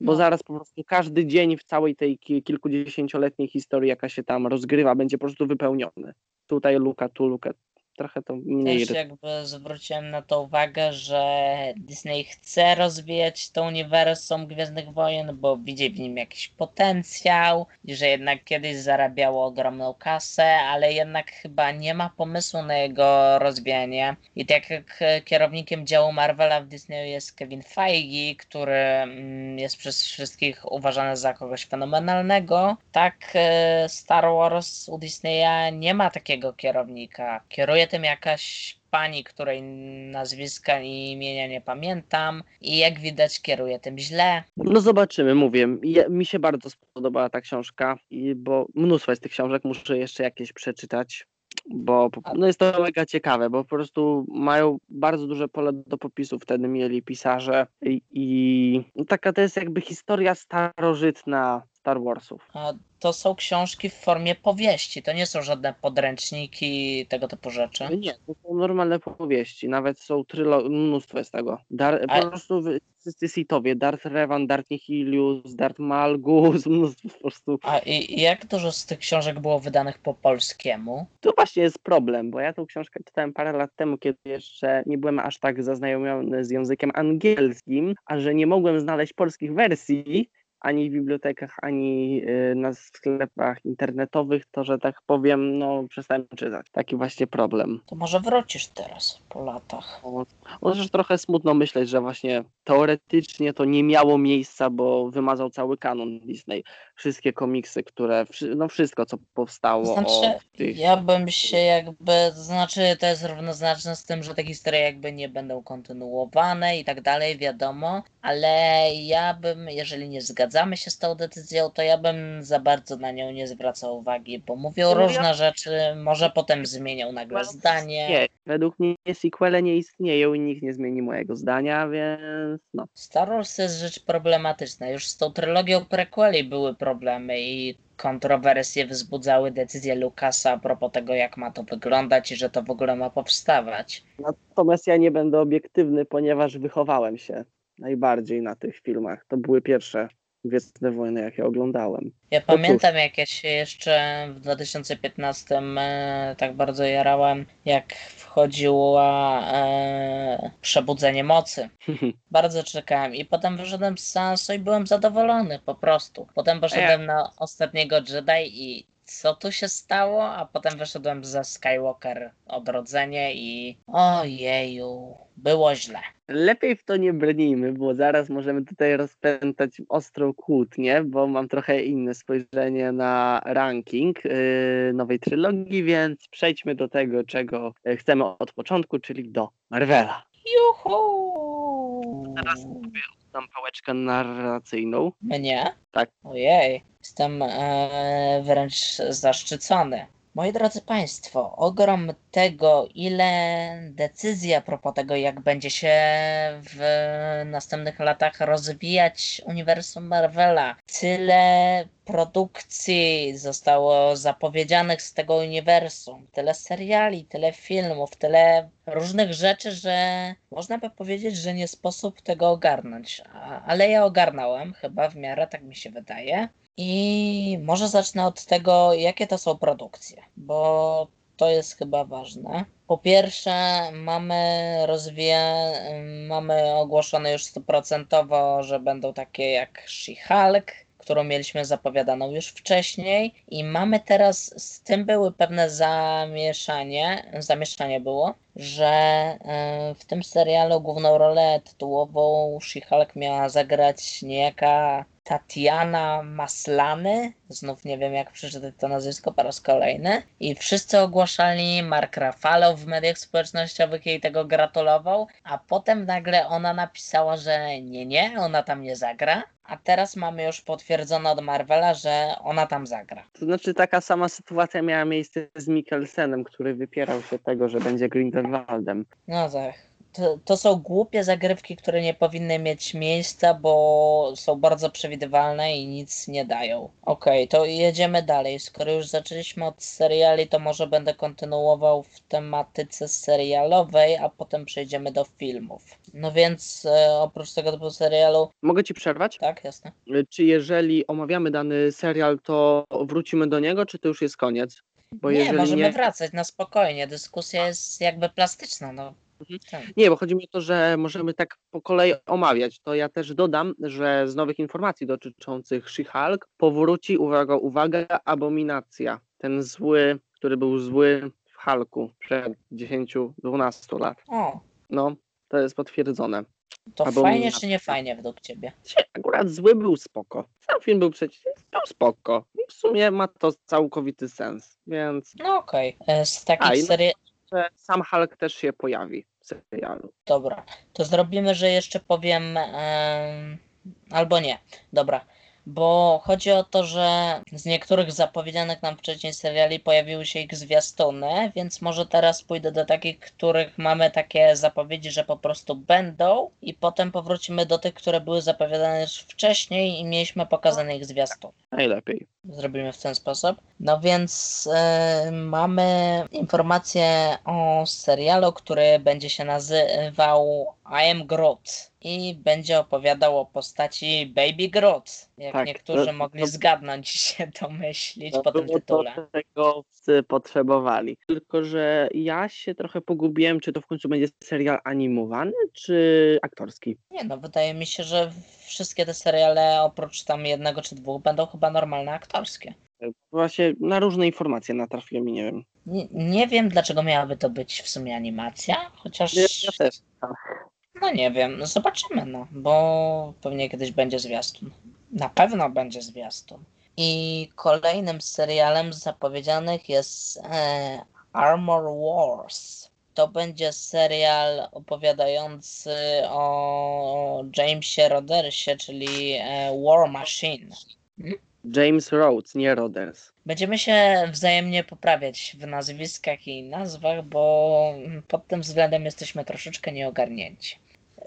Bo
No.
zaraz po prostu każdy dzień w całej tej ki- kilkudziesięcioletniej historii, jaka się tam rozgrywa, będzie po prostu wypełniony. Tutaj luka, tu luka. Trochę to mnie
Też jakby zwróciłem na to uwagę, że Disney chce rozwijać to uniwersum Gwiezdnych Wojen, bo widzi w nim jakiś potencjał i że jednak kiedyś zarabiało ogromną kasę, ale jednak chyba nie ma pomysłu na jego rozwijanie. I tak jak kierownikiem działu Marvela w Disneyu jest Kevin Feige, który mm, jest przez wszystkich uważany za kogoś fenomenalnego, tak e, Star Wars u Disneya nie ma takiego kierownika. Kieruje tym jakaś pani, której nazwiska i imienia nie pamiętam i jak widać kieruje tym źle.
No zobaczymy, mówię. Ja, mi się bardzo spodobała ta książka, bo mnóstwo jest tych książek, muszę jeszcze jakieś przeczytać, bo no jest to mega ciekawe, bo po prostu mają bardzo duże pole do popisu wtedy mieli pisarze i, i taka to jest jakby historia starożytna Star Warsów.
A To są książki w formie powieści, to nie są żadne podręczniki, tego typu rzeczy.
Nie, to są normalne powieści, nawet są trylo, mnóstwo jest tego. Dar,
A-
Po prostu wszyscy sitowie, Darth Revan, Darth Nihilius, Darth Malgus, mnóstwo po prostu.
A i i jak dużo z tych książek było wydanych po polskiemu?
To właśnie jest problem, bo ja tą książkę czytałem parę lat temu, kiedy jeszcze nie byłem aż tak zaznajomiony z językiem angielskim, a że nie mogłem znaleźć polskich wersji ani w bibliotekach, ani y, na sklepach internetowych, to że tak powiem, no przestałem czytać. Taki właśnie problem.
To może wrócisz teraz po latach.
Też trochę smutno myśleć, że właśnie teoretycznie to nie miało miejsca, bo wymazał cały kanon Disney. Wszystkie komiksy, które, no wszystko co powstało
Znaczy,
o tych...
ja bym się jakby, znaczy to jest równoznaczne z tym, że te historie jakby nie będą kontynuowane i tak dalej, wiadomo, ale ja bym, jeżeli nie zgadzamy się z tą decyzją, to ja bym za bardzo na nią nie zwracał uwagi, bo mówią
No ja-
różne rzeczy, może potem zmienią nagle zdanie.
Nie, według mnie sequele nie istnieją i nikt nie zmieni mojego zdania, więc no.
Star Wars jest rzecz problematyczna. Już z tą trylogią prequeli były problemy i kontrowersje wzbudzały decyzje Lucasa a propos tego, jak ma to wyglądać i że to w ogóle ma powstawać.
Natomiast ja nie będę obiektywny, ponieważ wychowałem się najbardziej na tych filmach. To były pierwsze Gwiezdne Wojny, jakie oglądałem.
Ja
cóż.
pamiętam, jak ja się jeszcze w 2015 e, tak bardzo jarałem, jak wchodziło e, Przebudzenie Mocy. Bardzo czekałem i potem wyszedłem z seansu i byłem zadowolony po prostu. Potem poszedłem na ostatniego Jedi i co tu się stało? A potem wyszedłem za Skywalker Odrodzenie i ojeju, było źle.
Lepiej w to nie brnijmy, bo zaraz możemy tutaj rozpętać ostrą kłótnię, bo mam trochę inne spojrzenie na ranking yy, nowej trylogii, więc przejdźmy do tego, czego e, chcemy od początku, czyli do Marvela.
Juhu!
Teraz Dam pałeczkę narracyjną.
Mnie?
Tak.
Ojej, jestem e, wręcz zaszczycony. Moi drodzy Państwo, ogrom tego, ile decyzji a propos tego, jak będzie się w następnych latach rozwijać uniwersum Marvela, tyle produkcji zostało zapowiedzianych z tego uniwersum, tyle seriali, tyle filmów, tyle różnych rzeczy, że można by powiedzieć, że nie sposób tego ogarnąć. Ale ja ogarnąłem, chyba w miarę, tak mi się wydaje. I może zacznę od tego, jakie to są produkcje, bo to jest chyba ważne. Po pierwsze, mamy rozwija, mamy ogłoszone już stuprocentowo, że będą takie jak She-Hulk, którą mieliśmy zapowiadaną już wcześniej i mamy teraz, z tym były pewne zamieszanie, zamieszanie było, że e, w tym serialu główną rolę tytułową She-Hulk miała zagrać niejaka Tatiana Maslany, znów nie wiem jak przeczytać to nazwisko po raz kolejny, i wszyscy ogłaszali, Mark Ruffalo w mediach społecznościowych jej tego gratulował, a potem nagle ona napisała, że nie, nie, ona tam nie zagra, a teraz mamy już potwierdzone od Marvela, że ona tam zagra.
To znaczy taka sama sytuacja miała miejsce z Mikkelsenem, który wypierał się tego, że będzie Grindelwaldem.
No tak. To, to są głupie zagrywki, które nie powinny mieć miejsca, bo są bardzo przewidywalne i nic nie dają. Okej, to jedziemy dalej. Skoro już zaczęliśmy od seriali, to może będę kontynuował w tematyce serialowej, a potem przejdziemy do filmów. No więc e, oprócz tego typu serialu,
Mogę ci przerwać?
tak, jasne.
Czy jeżeli omawiamy dany serial, to wrócimy do niego, czy to już jest koniec? Bo
nie, możemy
nie,
wracać na spokojnie. Dyskusja jest jakby plastyczna, no.
Mhm.
Tak.
nie, bo chodzi mi o to, że możemy tak po kolei omawiać. To ja też dodam, że z nowych informacji dotyczących She-Hulk powróci, uwaga, uwaga, abominacja. Ten zły, który był zły w Hulku przed 10-12 lat.
O,
No, to jest potwierdzone.
to
Albo
fajnie czy nie fajnie według ciebie?
Akurat zły był spoko. Sam film był przecież był spoko. I w sumie ma to całkowity sens. Więc
No okej. E, Z takich
A, no-
serii...
że sam Hulk też się pojawi w serialu.
Dobra, to zrobimy, że jeszcze powiem em, albo nie. Dobra, bo chodzi o to, że z niektórych zapowiedzianych nam wcześniej seriali pojawiły się ich zwiastuny, więc może teraz pójdę do takich, których mamy takie zapowiedzi, że po prostu będą i potem powrócimy do tych, które były zapowiadane już wcześniej i mieliśmy pokazane ich zwiastuny.
Najlepiej.
Zrobimy w ten sposób. No więc e, mamy informację o serialu, który będzie się nazywał I Am Groot i będzie opowiadał o postaci Baby Groot. Jak
Tak,
niektórzy
to-
mogli
to-
zgadnąć się domyślić
No
po tym tytule.
To, wszyscy potrzebowali. Tylko, że ja się trochę pogubiłem, czy to w końcu będzie serial animowany, czy aktorski.
Nie no, wydaje mi się, że wszystkie te seriale oprócz tam jednego czy dwóch będą chyba normalne aktorskie.
Właśnie na różne informacje natrafiłem i nie wiem.
Nie, nie wiem dlaczego miałaby to być w sumie animacja, chociaż...
Ja, ja też.
No nie wiem, no zobaczymy, no, bo pewnie kiedyś będzie zwiastun. Na pewno będzie zwiastun. I kolejnym serialem zapowiedzianych jest e, Armor Wars. To będzie serial opowiadający o Jamesie Rodersie, czyli e, War Machine.
James Rhodes, nie Rodgers.
Będziemy się wzajemnie poprawiać w nazwiskach i nazwach, bo pod tym względem jesteśmy troszeczkę nieogarnięci.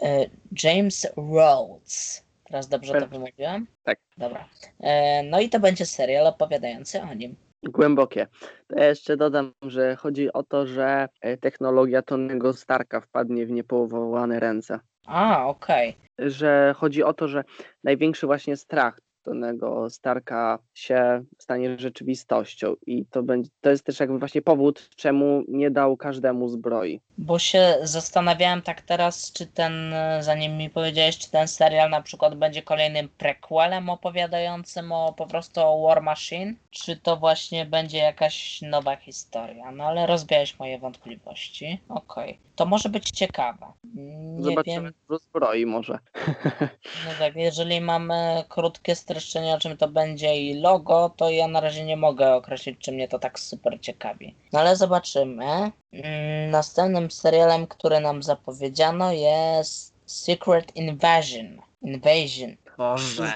E, James Rhodes. Teraz dobrze to
Perfekt.
wymówiłem?
Tak.
Dobra. E, No i to będzie serial opowiadający o nim.
Głębokie. To ja jeszcze dodam, że chodzi o to, że e, technologia Tonego Starka wpadnie w niepowołane ręce.
A, okej.
Że chodzi o to, że największy właśnie strach Tonego Starka się stanie rzeczywistością i to, będzie, to jest też jakby właśnie powód, czemu nie dał każdemu zbroi.
Bo się zastanawiałem tak teraz, czy ten, zanim mi powiedziałeś, czy ten serial na przykład będzie kolejnym prequelem opowiadającym o po prostu o War Machine, czy to właśnie będzie jakaś nowa historia. No ale rozwiałeś moje wątpliwości. Okej. To może być ciekawe. Nie
Zobaczymy
wiem,
zbroi może.
no tak, jeżeli mamy krótkie streszczenie o czym to będzie i logo, to ja na razie nie mogę określić, czy mnie to tak super ciekawi. No ale zobaczymy. Mm, Następnym serialem, który nam zapowiedziano jest Secret Invasion. Invasion. Boże.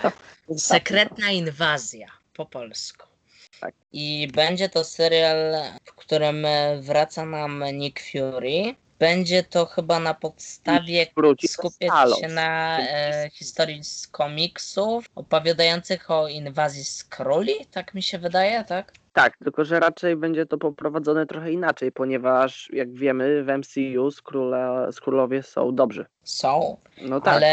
Sekretna inwazja po polsku. I będzie to serial, w którym wraca nam Nick Fury. Będzie to chyba na podstawie skupiać się na e, historii z komiksów opowiadających o inwazji Skrulli, tak mi się wydaje, tak?
Tak, tylko że raczej będzie to poprowadzone trochę inaczej, ponieważ jak wiemy w MCU skróle, skrólowie są dobrzy.
Są,
No tak,
ale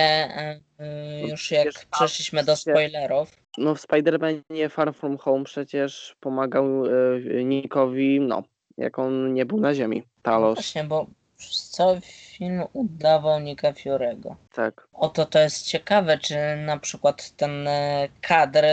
e, już jak przeszliśmy do spoilerów,
no w Spider-Manie Far From Home przecież pomagał e, Nickowi, no, jak on nie był na ziemi.
no
Talos,
właśnie, bo przez cały film udawał Nicka Fury'ego.
tak.
Oto to jest ciekawe, czy na przykład ten e, kadr,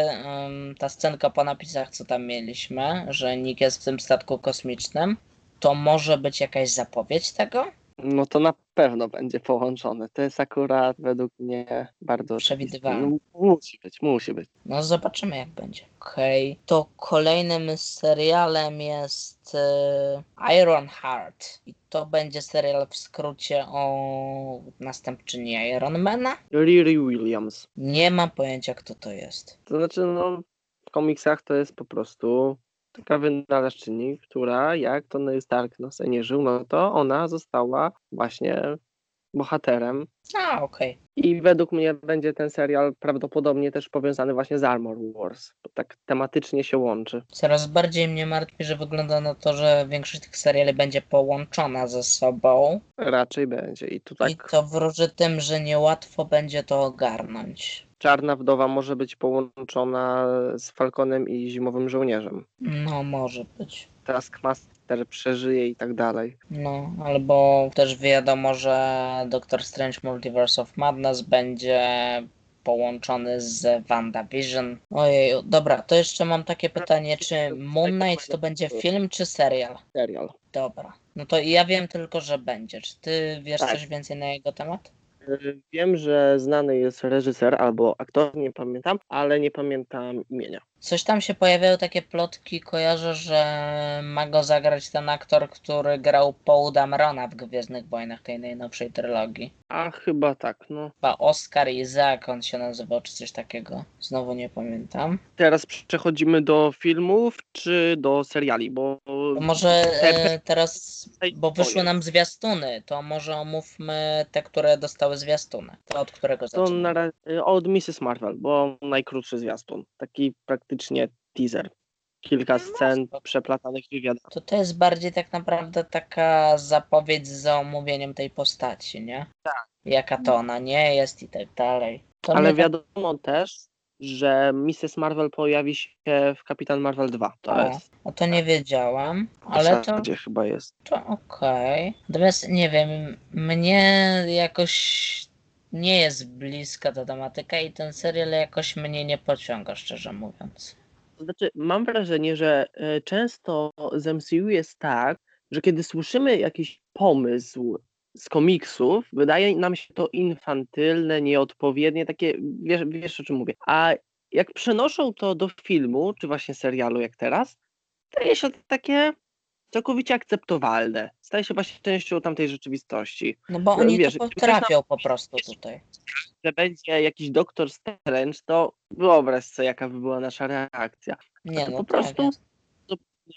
ta scenka po napisach, co tam mieliśmy, że Nick jest w tym statku kosmicznym, to może być jakaś zapowiedź tego?
No to na pewno będzie połączone. To jest akurat według mnie bardzo
Przewidywalne.
No, musi być, musi być.
No zobaczymy jak będzie. Okej. To kolejnym serialem jest e, Iron Heart. I to będzie serial w skrócie o następczyni Ironmana.
Riri Williams.
Nie mam pojęcia kto to jest.
To znaczy, no, w komiksach to jest po prostu taka wynalazczyni, która jak Tony Stark no, sobie nie żył, no to ona została właśnie bohaterem.
A, okej.
I według mnie będzie ten serial prawdopodobnie też powiązany właśnie z Armor Wars, bo tak tematycznie się łączy.
Coraz bardziej mnie martwi, że wygląda na to, że większość tych seriali będzie połączona ze sobą.
Raczej będzie. I tu tak
I to wróży tym, że niełatwo będzie to ogarnąć.
Czarna Wdowa może być połączona z Falconem i Zimowym Żołnierzem.
No, może być.
Taskmaster przeżyje i tak dalej.
No, albo też wiadomo, że Doctor Strange Multiverse of Madness będzie połączony z WandaVision. Ojej, dobra, to jeszcze mam takie pytanie, czy Moon Knight to będzie film czy serial?
Serial.
Dobra, no to ja wiem tylko, że będzie. Czy ty wiesz
Tak.
coś więcej na jego temat?
Y, Wiem, że znany jest reżyser albo aktor, nie pamiętam, ale nie pamiętam imienia.
Coś tam się pojawiały takie plotki, kojarzę, że ma go zagrać ten aktor, który grał Paul Damerona w Gwiezdnych Wojnach tej najnowszej trylogii.
A chyba tak, no.
Chyba Oscar Isaac on się nazywał, czy coś takiego. Znowu nie pamiętam.
Teraz przechodzimy do filmów czy do seriali, bo
To może e, teraz, bo wyszły nam zwiastuny, to może omówmy te, które dostały zwiastuny. To od którego
to
zaczynamy?
na, ra- y, od Mrs. Marvel, bo najkrótszy zwiastun. Taki praktycznie teaser. Kilka
No,
scen przeplatanych wywiadów.
To to jest bardziej tak naprawdę taka zapowiedź za omówieniem tej postaci, nie?
Tak.
Jaka to ona nie jest i tak dalej. To
Ale
mnie tak-
wiadomo też, że Mrs. Marvel pojawi się w Kapitan Marvel 2. To
O,
jest.
O to nie wiedziałam,
W
ale to,
zasadzie chyba jest.
to okej. Natomiast nie wiem, mnie jakoś nie jest bliska ta tematyka i ten serial jakoś mnie nie pociąga, szczerze mówiąc.
Znaczy, mam wrażenie, że e, często z MCU jest tak, że kiedy słyszymy jakiś pomysł z komiksów, wydaje nam się to infantylne, nieodpowiednie, takie, wiesz, wiesz o czym mówię. A jak przenoszą to do filmu, czy właśnie serialu jak teraz, staje się takie całkowicie akceptowalne. Staje się właśnie częścią tamtej rzeczywistości.
No bo
No,
oni
wiesz,
to potrafią po prostu tutaj.
Że będzie jakiś doktor Strange, to wyobraź sobie, jaka by była nasza reakcja.
Nie, no
po
tak
prostu-
jest.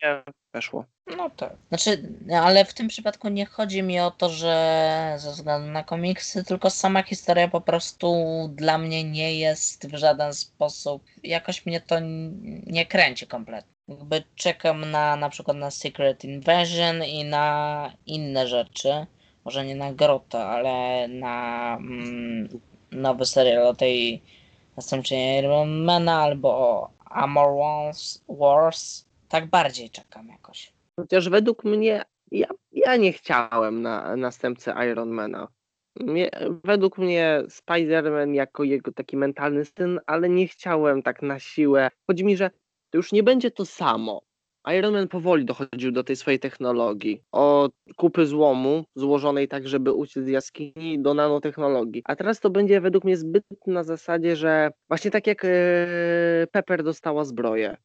Nie weszło.
No tak. Znaczy, ale w tym przypadku nie chodzi mi o to, że ze względu na komiksy, tylko sama historia po prostu dla mnie nie jest w żaden sposób, jakoś mnie to nie kręci kompletnie. Jakby czekam na na przykład na Secret Invasion i na inne rzeczy. Może nie na Grotę, ale na mm, nowy serial o tej następczyni Ironmana albo o Armor Wars, Wars. Tak bardziej czekam jakoś.
Chociaż według mnie, ja, ja nie chciałem na następcę Ironmana. Mnie, według mnie Spider-Man jako jego taki mentalny syn, ale nie chciałem tak na siłę. Chodzi mi, że to już nie będzie to samo. Iron Man powoli dochodził do tej swojej technologii. Od kupy złomu, złożonej tak, żeby uciec z jaskini, do nanotechnologii. A teraz to będzie według mnie zbyt na zasadzie, że właśnie tak jak e, Pepper dostała zbroję.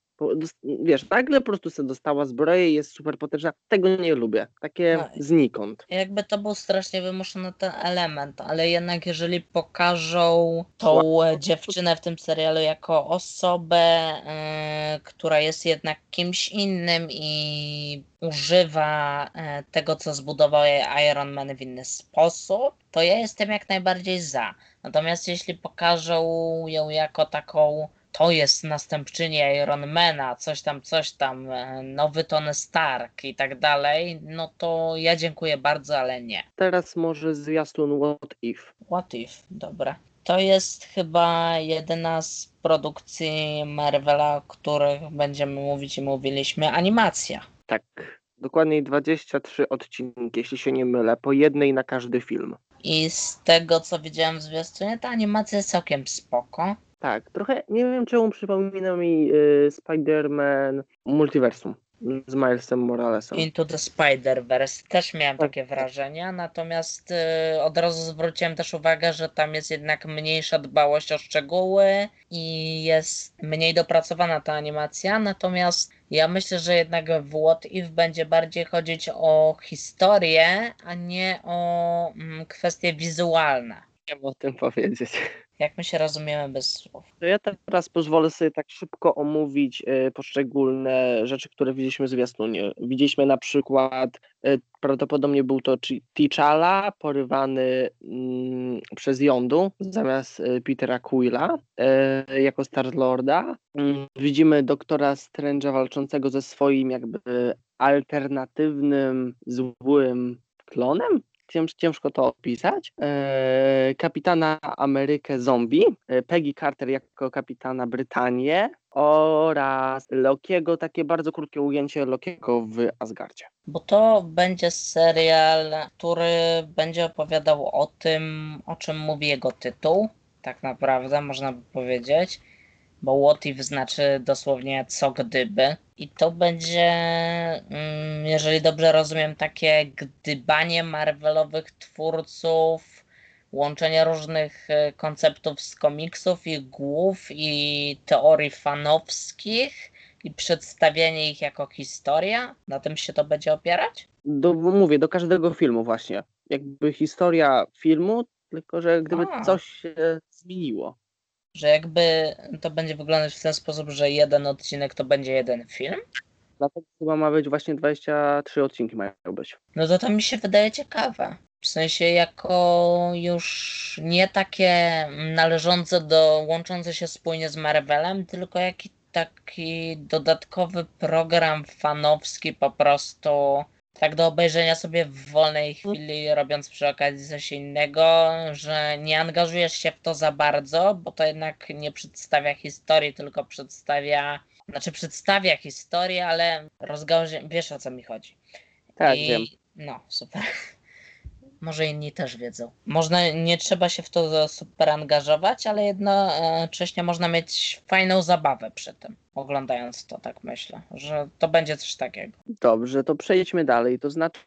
Wiesz, nagle po prostu sobie dostała zbroję i jest super potężna. Tego nie lubię. Takie
No
znikąd.
Jakby to był strasznie wymuszony ten element, ale jednak jeżeli pokażą tą dziewczynę w tym serialu jako osobę, e, która jest jednak kimś innym i używa e, tego, co zbudował jej Iron Man w inny sposób, to ja jestem jak najbardziej za. Natomiast jeśli pokażą ją jako taką to jest następczyni Ironmana, coś tam, coś tam, e, nowy Tony Stark i tak dalej, no to ja dziękuję bardzo, ale nie.
Teraz może zwiastun What If.
What if? Dobra. To jest chyba jedyna z produkcji Marvela, o których będziemy mówić i mówiliśmy, animacja.
Tak. Dokładniej 23 odcinki, jeśli się nie mylę, po jednej na każdy film.
I z tego, co widziałem w zwiastunie, ta animacja jest całkiem spoko.
Tak, trochę nie wiem czemu przypomina mi y, Spider-Man Multiversum. z Milesem Moralesem.
Into the Spider-Verse też miałem
Tak.
takie wrażenia, natomiast y, od razu zwróciłem też uwagę, że tam jest jednak mniejsza dbałość o szczegóły i jest mniej dopracowana ta animacja, natomiast ja myślę, że jednak w What If będzie bardziej chodzić o historię, a nie o mm, kwestie wizualne.
Chciałem o tym powiedzieć.
Jak my się rozumiemy bez słów.
To ja teraz pozwolę sobie tak szybko omówić e, poszczególne rzeczy, które widzieliśmy w zwiastunie. Widzieliśmy na przykład, e, prawdopodobnie był to T'Challa porywany mm, przez Yondu zamiast e, Petera Quilla jako Star-Lorda. Mm, widzimy doktora Strange'a walczącego ze swoim jakby alternatywnym, złym klonem. Cięż, ciężko to opisać. E, kapitana Amerykę Zombie, e, Peggy Carter jako kapitana Brytanię oraz Lokiego, takie bardzo krótkie ujęcie Lokiego w Asgardzie.
Bo to będzie serial, który będzie opowiadał o tym, o czym mówi jego tytuł, tak naprawdę można by powiedzieć, bo what if znaczy dosłownie co gdyby. I to będzie, mm, jeżeli dobrze rozumiem, takie gdybanie Marvelowych twórców, łączenie różnych e, konceptów z komiksów, ich głów i teorii fanowskich i przedstawienie ich jako historia? Na tym się to będzie opierać?
Do, mówię, do każdego filmu właśnie. Jakby historia filmu, tylko że gdyby
A.
coś się zmieniło.
Że jakby to będzie wyglądać w ten sposób, że jeden odcinek to będzie jeden film?
Dlatego chyba ma być właśnie 23 odcinki mają być.
No to to mi się wydaje ciekawe. W sensie jako już nie takie należące do, łączące się spójnie z Marvelem, tylko jaki taki dodatkowy program fanowski po prostu tak do obejrzenia sobie w wolnej chwili, robiąc przy okazji coś innego, że nie angażujesz się w to za bardzo, bo to jednak nie przedstawia historii, tylko przedstawia, znaczy przedstawia historię, ale rozgałęzie, wiesz o co mi chodzi.
Tak,
I,
wiem.
No, super. Może inni też wiedzą. Można, nie trzeba się w to super angażować, ale jednocześnie można mieć fajną zabawę przy tym, oglądając to, tak myślę, że to będzie coś takiego.
Dobrze, to przejdźmy dalej. To znaczy,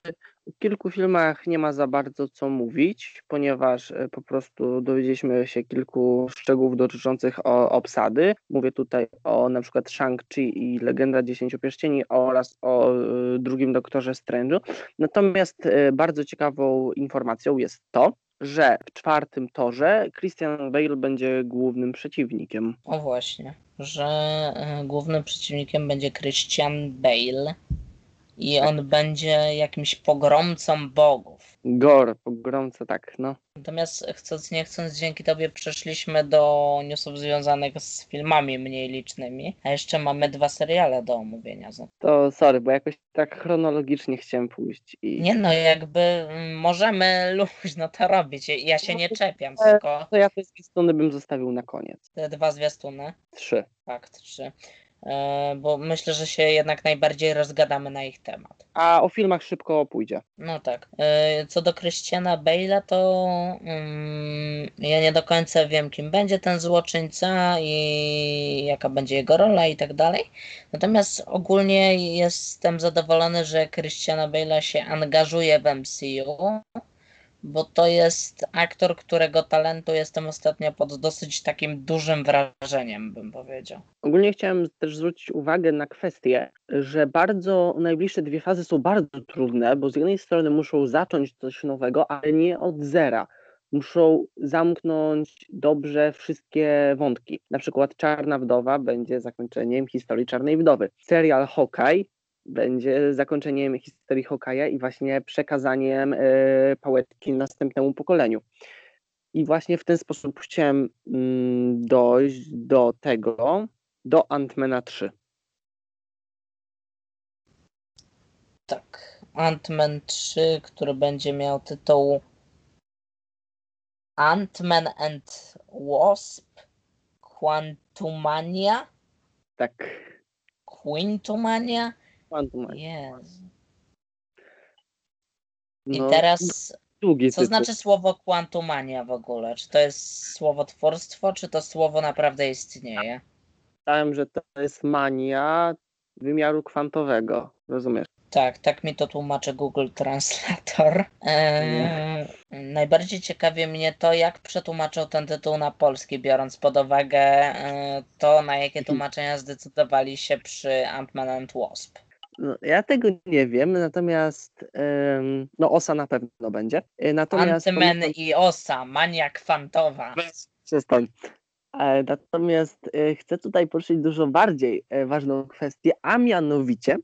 o kilku filmach nie ma za bardzo co mówić, ponieważ e, po prostu dowiedzieliśmy się kilku szczegółów dotyczących o, obsady. Mówię tutaj o na przykład Shang-Chi i Legenda Dziesięciu Pierścieni oraz o e, drugim Doktorze Strange'u. Natomiast e, bardzo ciekawą informacją jest to, że w czwartym torze Christian Bale będzie głównym przeciwnikiem.
O właśnie, że głównym przeciwnikiem będzie Christian Bale i on będzie jakimś pogromcą bogów.
Gor, pogromca, tak, no.
Natomiast chcąc nie chcąc, dzięki tobie przeszliśmy do newsów związanych z filmami mniej licznymi, a jeszcze mamy dwa seriale do omówienia. No,
To sorry, bo jakoś tak chronologicznie chciałem pójść i
Nie no, jakby mm, możemy luźno to robić. Ja się nie czepiam,
E,
tylko
to ja te zwiastuny bym zostawił na koniec.
te dwa zwiastuny,
Trzy.
fakt, trzy. E, Bo myślę, że się jednak najbardziej rozgadamy na ich temat.
A o filmach szybko pójdzie.
No tak. E, Co do Christiana Bale'a, to mm, ja nie do końca wiem, kim będzie ten złoczyńca i jaka będzie jego rola i tak dalej. Natomiast ogólnie jestem zadowolony, że Christiana Bale'a się angażuje w MCU, bo to jest aktor, którego talentu jestem ostatnio pod dosyć takim dużym wrażeniem, bym powiedział.
Ogólnie chciałem też zwrócić uwagę na kwestię, że bardzo najbliższe dwie fazy są bardzo trudne, bo z jednej strony muszą zacząć coś nowego, ale nie od zera. Muszą zamknąć dobrze wszystkie wątki. Na przykład Czarna Wdowa będzie zakończeniem historii Czarnej Wdowy. Serial Hawkeye będzie zakończeniem historii Hawkeye'a i właśnie przekazaniem e, pałeczki następnemu pokoleniu. I właśnie w ten sposób chciałem mm, dojść do tego, do Antmana 3.
Tak. Ant-Man 3, który będzie miał tytuł Ant-Man and Wasp Quantumania?
Tak.
Quintumania?
Quantum.
Jezu. I
No,
teraz,
długi
co
tytuł.
znaczy słowo Quantumania w ogóle? Czy to jest słowotwórstwo, czy to słowo naprawdę istnieje?
Myślałem, że to jest mania, wymiaru kwantowego, rozumiesz?
Tak, tak mi to tłumaczy Google Translator. Eee, najbardziej ciekawi mnie to, jak przetłumaczył ten tytuł na polski, biorąc pod uwagę e, to, na jakie tłumaczenia zdecydowali się przy Ant-Man and Wasp.
No, ja tego nie wiem, natomiast no Osa na pewno będzie. E, Natomiast pamiętam-
i Osa, mania kwantowa.
Przestań. E, Natomiast e, chcę tutaj poruszyć dużo bardziej ważną kwestię, a mianowicie,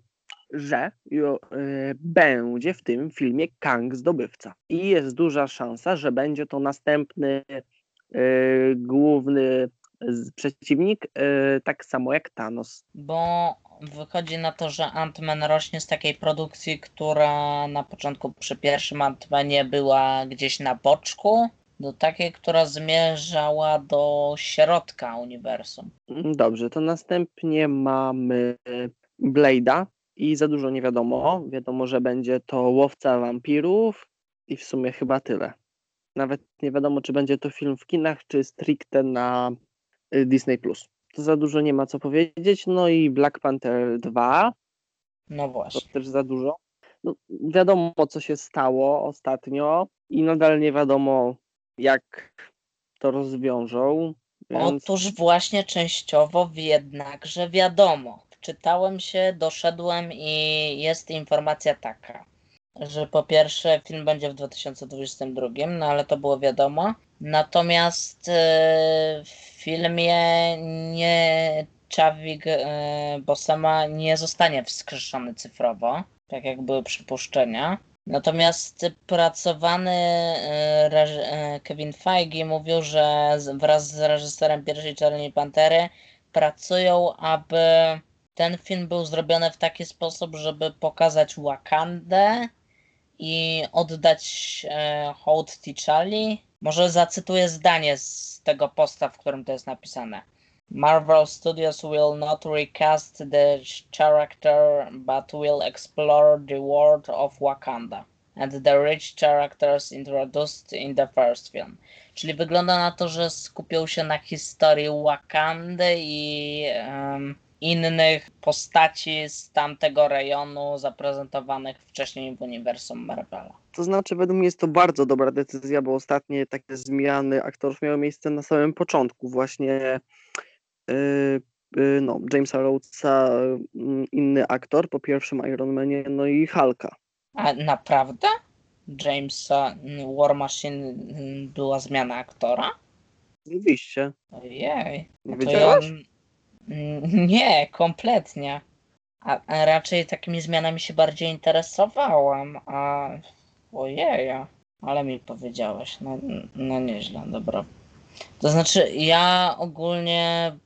że będzie w tym filmie Kang Zdobywca. I jest duża szansa, że będzie to następny główny przeciwnik, tak samo jak Thanos.
Bo wychodzi na to, że Ant-Man rośnie z takiej produkcji, która na początku przy pierwszym Ant-Manie była gdzieś na boczku, do takiej, która zmierzała do środka uniwersum.
Dobrze, to następnie mamy Blade'a i za dużo nie wiadomo. Wiadomo, że będzie to łowca wampirów i w sumie chyba tyle. Nawet nie wiadomo, czy będzie to film w kinach, czy stricte na y, Disney+. To za dużo nie ma co powiedzieć. No i Black Panther 2,
No
to
właśnie.
też za dużo. No, wiadomo, co się stało ostatnio i nadal nie wiadomo, jak to rozwiążą. Więc...
Otóż właśnie częściowo jednakże wiadomo. Czytałem się, doszedłem i jest informacja taka, że po pierwsze film będzie w 2022, no ale to było wiadomo. Natomiast w filmie nie Chadwick e, Bosema nie zostanie wskrzeszony cyfrowo, tak jak były przypuszczenia. Natomiast pracowany e, e, Kevin Feige mówił, że wraz z reżyserem pierwszej Czarnej Pantery pracują, aby ten film był zrobiony w taki sposób, żeby pokazać Wakandę i oddać hołd T'Challi. Może zacytuję zdanie z tego posta, w którym to jest napisane. Marvel Studios will not recast the character, but will explore the world of Wakanda and the rich characters introduced in the first film. Czyli wygląda na to, że skupią się na historii Wakandy i em, innych postaci z tamtego rejonu zaprezentowanych wcześniej w uniwersum Marvela.
To znaczy, według mnie jest to bardzo dobra decyzja, bo ostatnie takie zmiany aktorów miały miejsce na samym początku. Właśnie yy, yy, no, Jamesa Rhodesa, yy, inny aktor po pierwszym Iron Manie, no i Hulka.
A naprawdę? Jamesa War Machine mm, była zmiana aktora?
Oczywiście.
Ojej.
Nie
To
wiedziałaś?
Mm, Nie, kompletnie. A, a raczej takimi zmianami się bardziej interesowałam, a ojej, ale mi powiedziałeś, no, no nieźle, dobra. To znaczy, ja ogólnie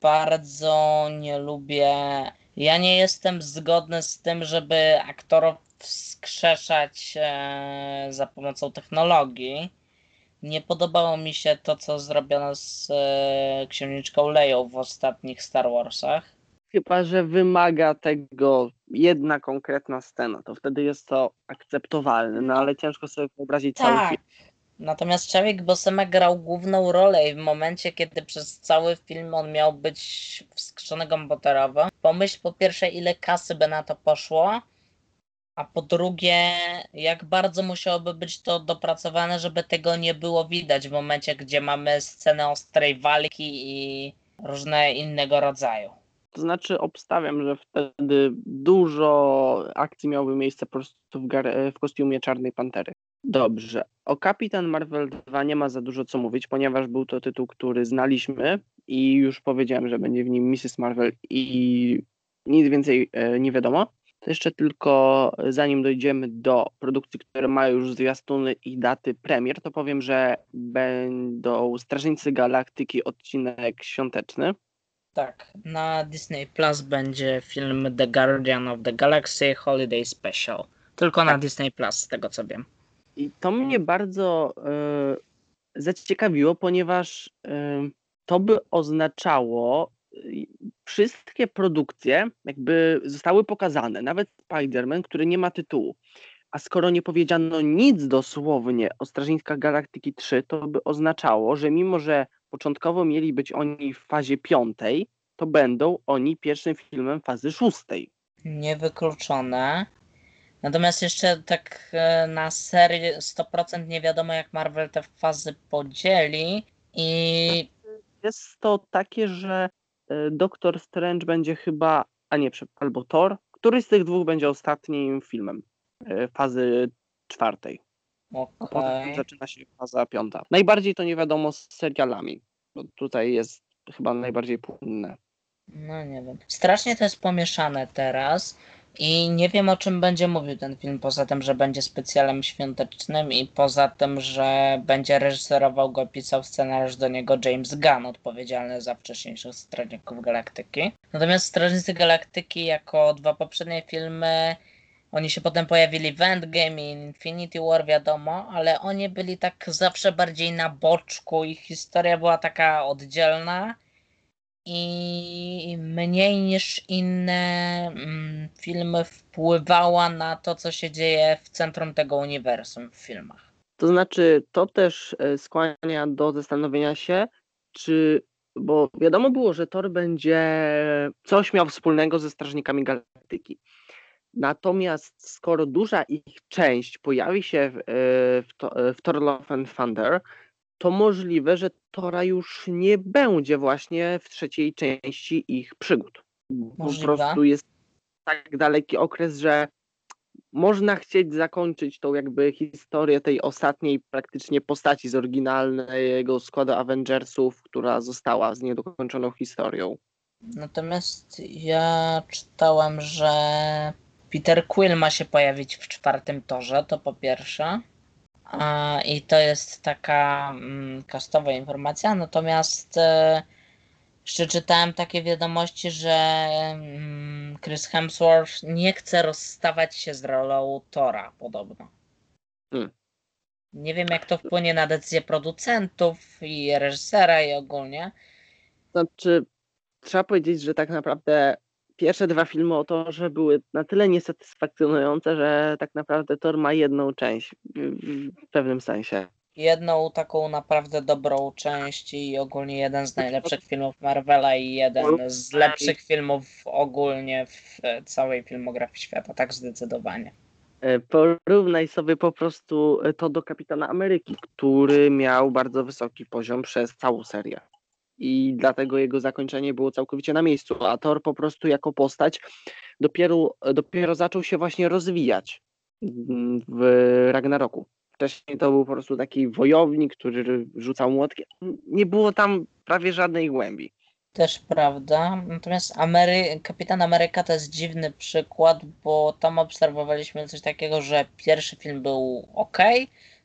bardzo nie lubię, ja nie jestem zgodny z tym, żeby aktorów wskrzeszać e, za pomocą technologii. Nie podobało mi się to, co zrobiono z e, księżniczką Leją w ostatnich Star Warsach.
Chyba, że wymaga tego jedna konkretna scena, to wtedy jest to akceptowalne, no ale ciężko sobie wyobrazić cały
Tak.
film.
Natomiast Chadwick Bosema grał główną rolę i w momencie, kiedy przez cały film on miał być wskrzeszony komputerowo, pomyśl po pierwsze, ile kasy by na to poszło, a po drugie, jak bardzo musiałoby być to dopracowane, żeby tego nie było widać w momencie, gdzie mamy scenę ostrej walki i różne innego rodzaju.
To znaczy obstawiam, że wtedy dużo akcji miałoby miejsce po prostu w, w kostiumie Czarnej Pantery. Dobrze. O Kapitan Marvel 2 nie ma za dużo co mówić, ponieważ był to tytuł, który znaliśmy i już powiedziałem, że będzie w nim Mrs. Marvel i nic więcej e, nie wiadomo. To jeszcze tylko e, zanim dojdziemy do produkcji, które mają już zwiastuny i daty premier, to powiem, że będą Strażnicy Galaktyki odcinek świąteczny.
Tak, na Disney Plus będzie film The Guardian of the Galaxy Holiday Special. Tylko na
Tak.
Disney Plus, z tego co wiem.
I to mnie bardzo e, zaciekawiło, ponieważ e, to by oznaczało, wszystkie produkcje jakby zostały pokazane, nawet Spider-Man, który nie ma tytułu. A skoro nie powiedziano nic dosłownie o Strażnikach Galaktyki 3, to by oznaczało, że mimo, że początkowo mieli być oni w fazie piątej, to będą oni pierwszym filmem fazy szóstej.
Niewykluczone. Natomiast jeszcze tak e, na serię 100% nie wiadomo, jak Marvel te fazy podzieli. I
Jest to takie, że Doktor Strange będzie chyba, a nie, albo Thor, któryś z tych dwóch będzie ostatnim filmem e, fazy czwartej. A
okej.
potem zaczyna się faza piąta. Najbardziej to nie wiadomo z serialami, bo tutaj jest chyba najbardziej płynne.
No nie wiem. Strasznie to jest pomieszane teraz i nie wiem o czym będzie mówił ten film, poza tym, że będzie specjalem świątecznym i poza tym, że będzie reżyserował go, pisał scenariusz do niego James Gunn, odpowiedzialny za wcześniejszych Strażników Galaktyki. Natomiast Strażnicy Galaktyki jako dwa poprzednie filmy, oni się potem pojawili w Endgame i Infinity War, wiadomo, ale oni byli tak zawsze bardziej na boczku, ich historia była taka oddzielna i mniej niż inne mm, filmy wpływała na to, co się dzieje w centrum tego uniwersum w filmach.
To znaczy, to też e, skłania do zastanowienia się, czy, bo wiadomo było, że Thor będzie coś miał wspólnego ze Strażnikami Galaktyki. Natomiast skoro duża ich część pojawi się w, e, w, to- w Thor Love and Thunder, to możliwe, że Tora już nie będzie właśnie w trzeciej części ich przygód. Po
Możliwe.
prostu jest tak daleki okres, że można chcieć zakończyć tą jakby historię tej ostatniej praktycznie postaci z oryginalnego składu Avengersów, która została z niedokończoną historią.
Natomiast ja czytałem, że Peter Quill ma się pojawić w czwartym torze, to po pierwsze. I to jest taka mm, kastowa informacja. Natomiast e, jeszcze czytałem takie wiadomości, że mm, Chris Hemsworth nie chce rozstawać się z rolą Tora podobno.
Hmm.
Nie wiem, jak to wpłynie na decyzję producentów i reżysera i ogólnie.
Znaczy, trzeba powiedzieć, że tak naprawdę pierwsze dwa filmy o Torze były na tyle niesatysfakcjonujące, że tak naprawdę Thor ma jedną część w, w pewnym sensie.
jedną taką naprawdę dobrą część i ogólnie jeden z najlepszych filmów Marvela i jeden z lepszych filmów ogólnie w e, całej filmografii świata, tak zdecydowanie.
E, Porównaj sobie po prostu e, to do Kapitana Ameryki, który miał bardzo wysoki poziom przez całą serię. I dlatego jego zakończenie było całkowicie na miejscu, a Thor po prostu jako postać dopiero, dopiero zaczął się właśnie rozwijać w Ragnaroku. Wcześniej to był po prostu taki wojownik, który rzucał młotkiem. Nie było tam prawie żadnej głębi.
Też prawda. Natomiast Amery... Kapitan Ameryka to jest dziwny przykład, bo tam obserwowaliśmy coś takiego, że pierwszy film był ok,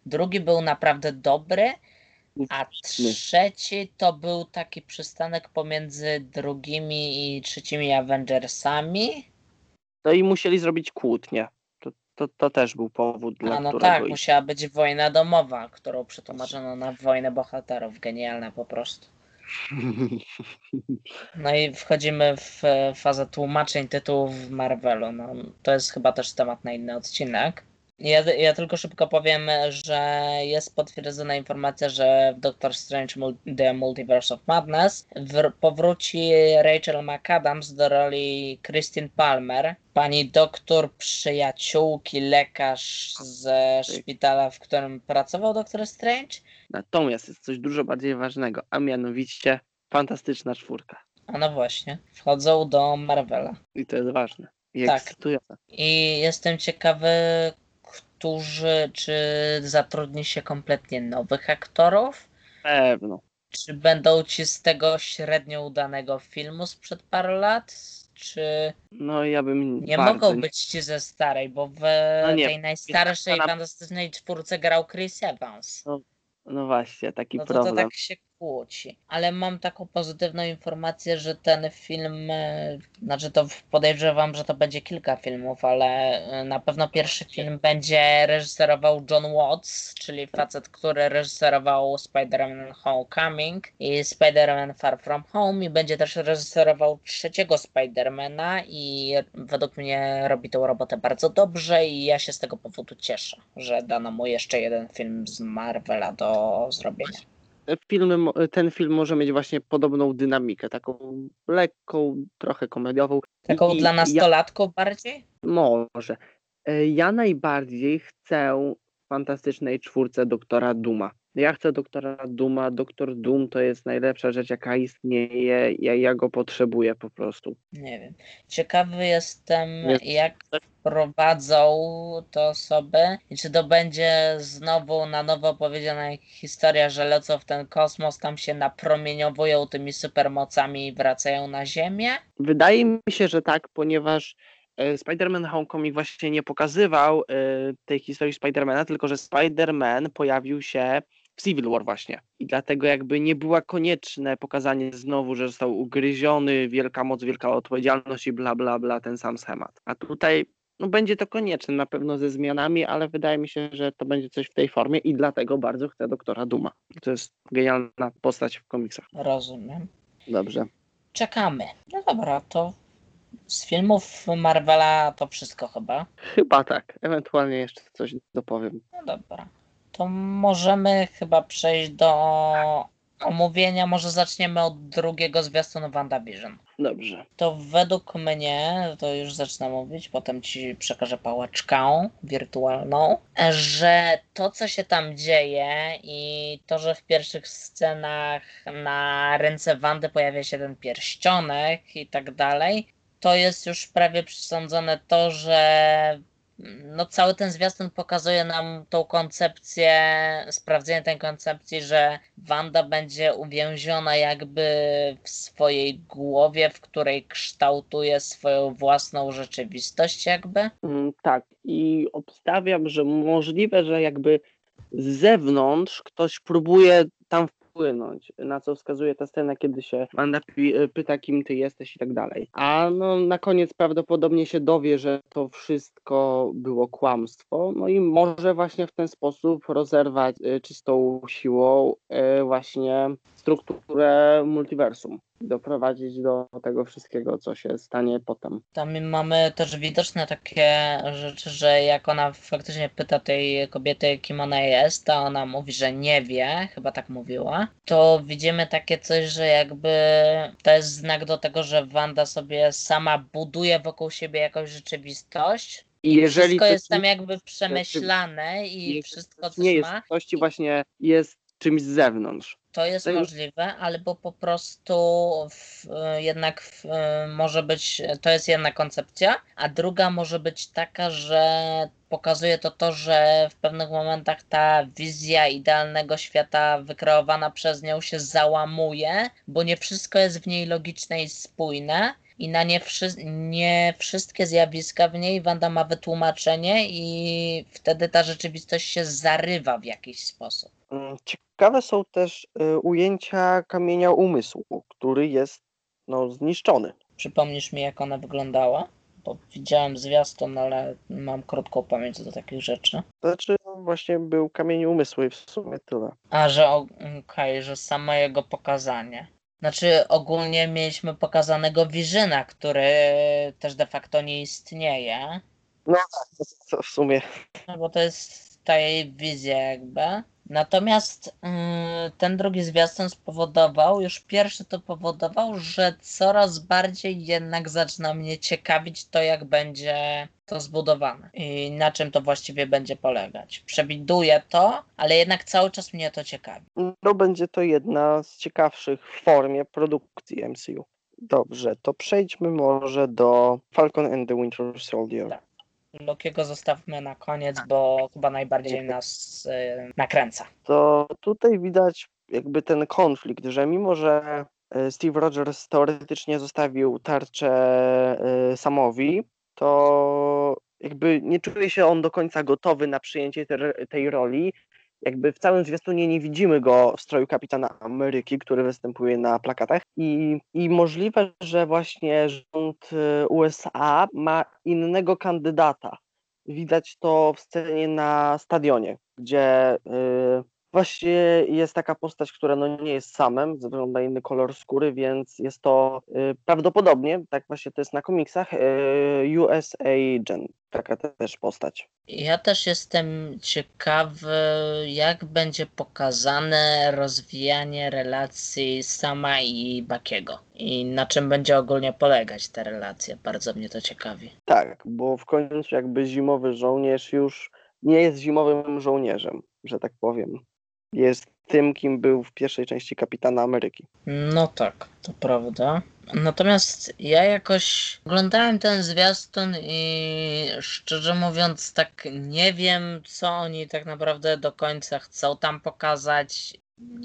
drugi był naprawdę dobry, a trzeci to był taki przystanek pomiędzy drugimi i trzecimi Avengersami.
No i musieli zrobić kłótnię. To, to, to też był powód, dla
A no
którego
tak,
ich-
musiała być wojna domowa, którą przetłumaczono na wojnę bohaterów. Genialna po prostu. No i wchodzimy w fazę tłumaczeń tytułów w Marvelu. No, to jest chyba też temat na inny odcinek. Ja, ja tylko szybko powiem, że jest potwierdzona informacja, że w Doctor Strange The Multiverse of Madness wr- powróci Rachel McAdams do roli Christine Palmer, pani doktor, przyjaciółki, lekarz ze szpitala, w którym pracował Doctor Strange.
Natomiast jest coś dużo bardziej ważnego, a mianowicie fantastyczna czwórka.
A no właśnie, wchodzą do Marvela.
I to jest ważne. I
Tak.
ekscytujące.
I jestem ciekawy, którzy, czy zatrudni się kompletnie nowych aktorów,
Pewno.
czy będą ci z tego średnio udanego filmu sprzed paru lat, czy
No ja bym
nie
bardzo
mogą być ci ze starej, bo w
No nie,
tej najstarszej
jest-
fantastycznej czwórce grał Chris Evans.
No właśnie, taki
No to, to
problem.
tak się kłóci. Ale mam taką pozytywną informację, że ten film, e, znaczy to podejrzewam, że to będzie kilka filmów, ale e, na pewno pierwszy film będzie reżyserował John Watts, czyli facet, który reżyserował Spider-Man Homecoming i Spider-Man Far From Home i będzie też reżyserował trzeciego Spider-Mana i według mnie robi tą robotę bardzo dobrze i ja się z tego powodu cieszę, że dano mu jeszcze jeden film z Marvela do zrobienia.
Film, mo- ten film może mieć właśnie podobną dynamikę, taką lekką, trochę komediową.
Taką
I-
dla
ja-
nastolatków bardziej?
Może. E, Ja najbardziej chcę fantastycznej czwórce doktora Duma. Ja chcę doktora Duma. Doktor Doom to jest najlepsza rzecz, jaka istnieje. Ja, ja go potrzebuję po prostu.
Nie wiem. Ciekawy jestem,
Jest-
jak prowadzą te osoby i czy to będzie znowu na nowo opowiedziana historia, że lecą w ten kosmos, tam się napromieniowują tymi supermocami i wracają na Ziemię.
Wydaje mi się, że tak, ponieważ e, Spider-Man Homecoming właśnie nie pokazywał e, tej historii Spidermana, tylko że Spider-Man pojawił się w Civil War właśnie. I dlatego jakby nie była konieczne pokazanie znowu, że został ugryziony, wielka moc, wielka odpowiedzialność i bla bla bla, ten sam schemat. A tutaj no będzie to konieczne na pewno ze zmianami, ale wydaje mi się, że to będzie coś w tej formie i dlatego bardzo chcę doktora Duma. To jest genialna postać w komiksach.
Rozumiem.
Dobrze.
Czekamy. No dobra, to z filmów Marvela to wszystko chyba.
Chyba tak. Ewentualnie jeszcze coś dopowiem.
No dobra. To możemy chyba przejść do omówienia. Może zaczniemy od drugiego zwiastunu WandaVision.
Dobrze.
To według mnie, to już zacznę mówić, potem ci przekażę pałeczkę wirtualną, że to, co się tam dzieje i to, że w pierwszych scenach na ręce Wandy pojawia się ten pierścionek i tak dalej, to jest już prawie przesądzone to, że no cały ten zwiastun pokazuje nam tą koncepcję, sprawdzenie tej koncepcji, że Wanda będzie uwięziona jakby w swojej głowie, w której kształtuje swoją własną rzeczywistość jakby.
Mm, Tak, i obstawiam, że możliwe, że jakby z zewnątrz ktoś próbuje tam wpłynąć, na co wskazuje ta scena, kiedy się Wanda pi- pyta, kim ty jesteś i tak dalej. A no, na koniec prawdopodobnie się dowie, że to wszystko było kłamstwo, no i może właśnie w ten sposób rozerwać y, czystą siłą y, właśnie strukturę multiversum. Doprowadzić do tego wszystkiego, co się stanie potem.
Tam mamy też widoczne takie rzeczy, że jak ona faktycznie pyta tej kobiety, kim ona jest, a ona mówi, że nie wie, chyba tak mówiła, to widzimy takie coś, że jakby to jest znak do tego, że Wanda sobie sama buduje wokół siebie jakąś rzeczywistość.
I jeżeli
wszystko jest
nie-
tam jakby przemyślane i wszystko coś
nie jest
ma.
coś ci właśnie jest czymś z zewnątrz.
To jest
już-
możliwe, albo po prostu w, e, jednak w, e, może być, to jest jedna koncepcja, a druga może być taka, że pokazuje to to, że w pewnych momentach ta wizja idealnego świata wykreowana przez nią się załamuje, bo nie wszystko jest w niej logiczne i spójne. I na nie, wszy- nie wszystkie zjawiska w niej Wanda ma wytłumaczenie, i wtedy ta rzeczywistość się zarywa w jakiś sposób.
Mm, Ciekawe są też y, ujęcia kamienia umysłu, który jest no, zniszczony.
Przypomnisz mi, jak ona wyglądała? Bo widziałem zwiastun, ale mam krótką pamięć do takich rzeczy.
Znaczy no, właśnie był kamień umysłu i w sumie tyle.
A, że okej, że samo jego pokazanie. Znaczy, ogólnie mieliśmy pokazanego Vizyna, który też de facto nie istnieje.
Co w sumie
No bo to jest ta jej wizja jakby. Natomiast yy, ten drugi zwiastun spowodował, już pierwszy to powodował, że coraz bardziej jednak zaczyna mnie ciekawić to, jak będzie to zbudowane i na czym to właściwie będzie polegać. Przewiduję to, ale jednak cały czas mnie to ciekawi.
no, będzie to jedna z ciekawszych w formie produkcji MCU. Dobrze, to przejdźmy może do Falcon and the Winter Soldier.
Tak. Lokiego zostawmy na koniec, bo chyba najbardziej nas yy, nakręca.
To tutaj widać jakby ten konflikt, że mimo, że e, Steve Rogers teoretycznie zostawił tarczę e, Samowi, to jakby nie czuje się on do końca gotowy na przyjęcie tej roli. Jakby w całym zwiastunie nie widzimy go w stroju kapitana Ameryki, który występuje na plakatach. I, I możliwe, że właśnie rząd e, USA ma innego kandydata. Widać to w scenie na stadionie, gdzie y, Właśnie jest taka postać, która no nie jest samem, ze względu na inny kolor skóry, więc jest to y, prawdopodobnie, tak właśnie to jest na komiksach, y, US Agent, taka też postać.
Ja też jestem ciekawy, jak będzie pokazane rozwijanie relacji Sama i Bakiego i na czym będzie ogólnie polegać ta relacja. Bardzo mnie to ciekawi.
Tak, bo w końcu jakby zimowy żołnierz już nie jest zimowym żołnierzem, że tak powiem. Jest tym, kim był w pierwszej części Kapitana Ameryki.
No tak, to prawda. Natomiast ja jakoś oglądałem ten zwiastun i szczerze mówiąc, tak nie wiem, co oni tak naprawdę do końca chcą tam pokazać.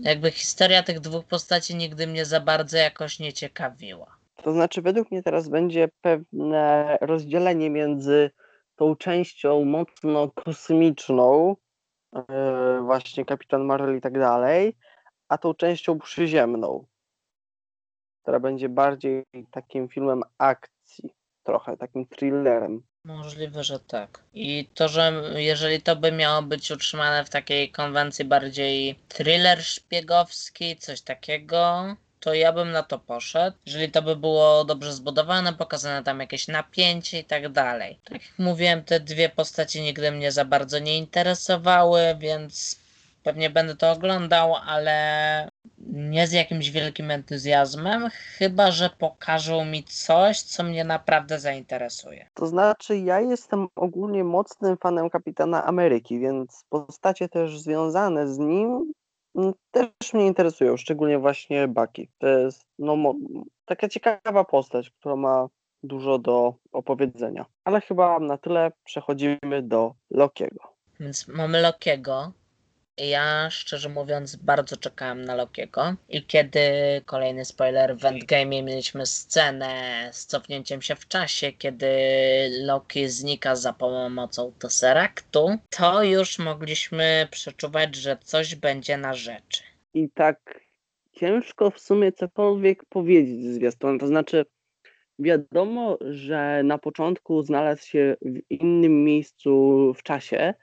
Jakby historia tych dwóch postaci nigdy mnie za bardzo jakoś nie ciekawiła.
To znaczy, według mnie teraz będzie pewne rozdzielenie między tą częścią mocno kosmiczną, właśnie Kapitan Marvel i tak dalej, a tą częścią przyziemną, która będzie bardziej takim filmem akcji, trochę takim thrillerem.
Możliwe, że tak. I to, że jeżeli to by miało być utrzymane w takiej konwencji bardziej thriller szpiegowski, coś takiego, to ja bym na to poszedł. Jeżeli to by było dobrze zbudowane, pokazane tam jakieś napięcie i tak dalej. Tak jak mówiłem, te dwie postacie nigdy mnie za bardzo nie interesowały, więc pewnie będę to oglądał, ale nie z jakimś wielkim entuzjazmem, chyba że pokażą mi coś, co mnie naprawdę zainteresuje.
To znaczy, ja jestem ogólnie mocnym fanem Kapitana Ameryki, więc postacie też związane z nim też mnie interesują, szczególnie właśnie Bucky. To jest no, taka ciekawa postać, która ma dużo do opowiedzenia. Ale chyba na tyle przechodzimy do Lokiego.
Więc mamy Lokiego, ja szczerze mówiąc bardzo czekałem na Lokiego i kiedy kolejny spoiler w Endgame mieliśmy scenę z cofnięciem się w czasie, kiedy Loki znika za pomocą Tesseractu, to już mogliśmy przeczuwać, że coś będzie na rzeczy.
I tak ciężko w sumie cokolwiek powiedzieć z zwiastunem, to znaczy wiadomo, że na początku znalazł się w innym miejscu w czasie,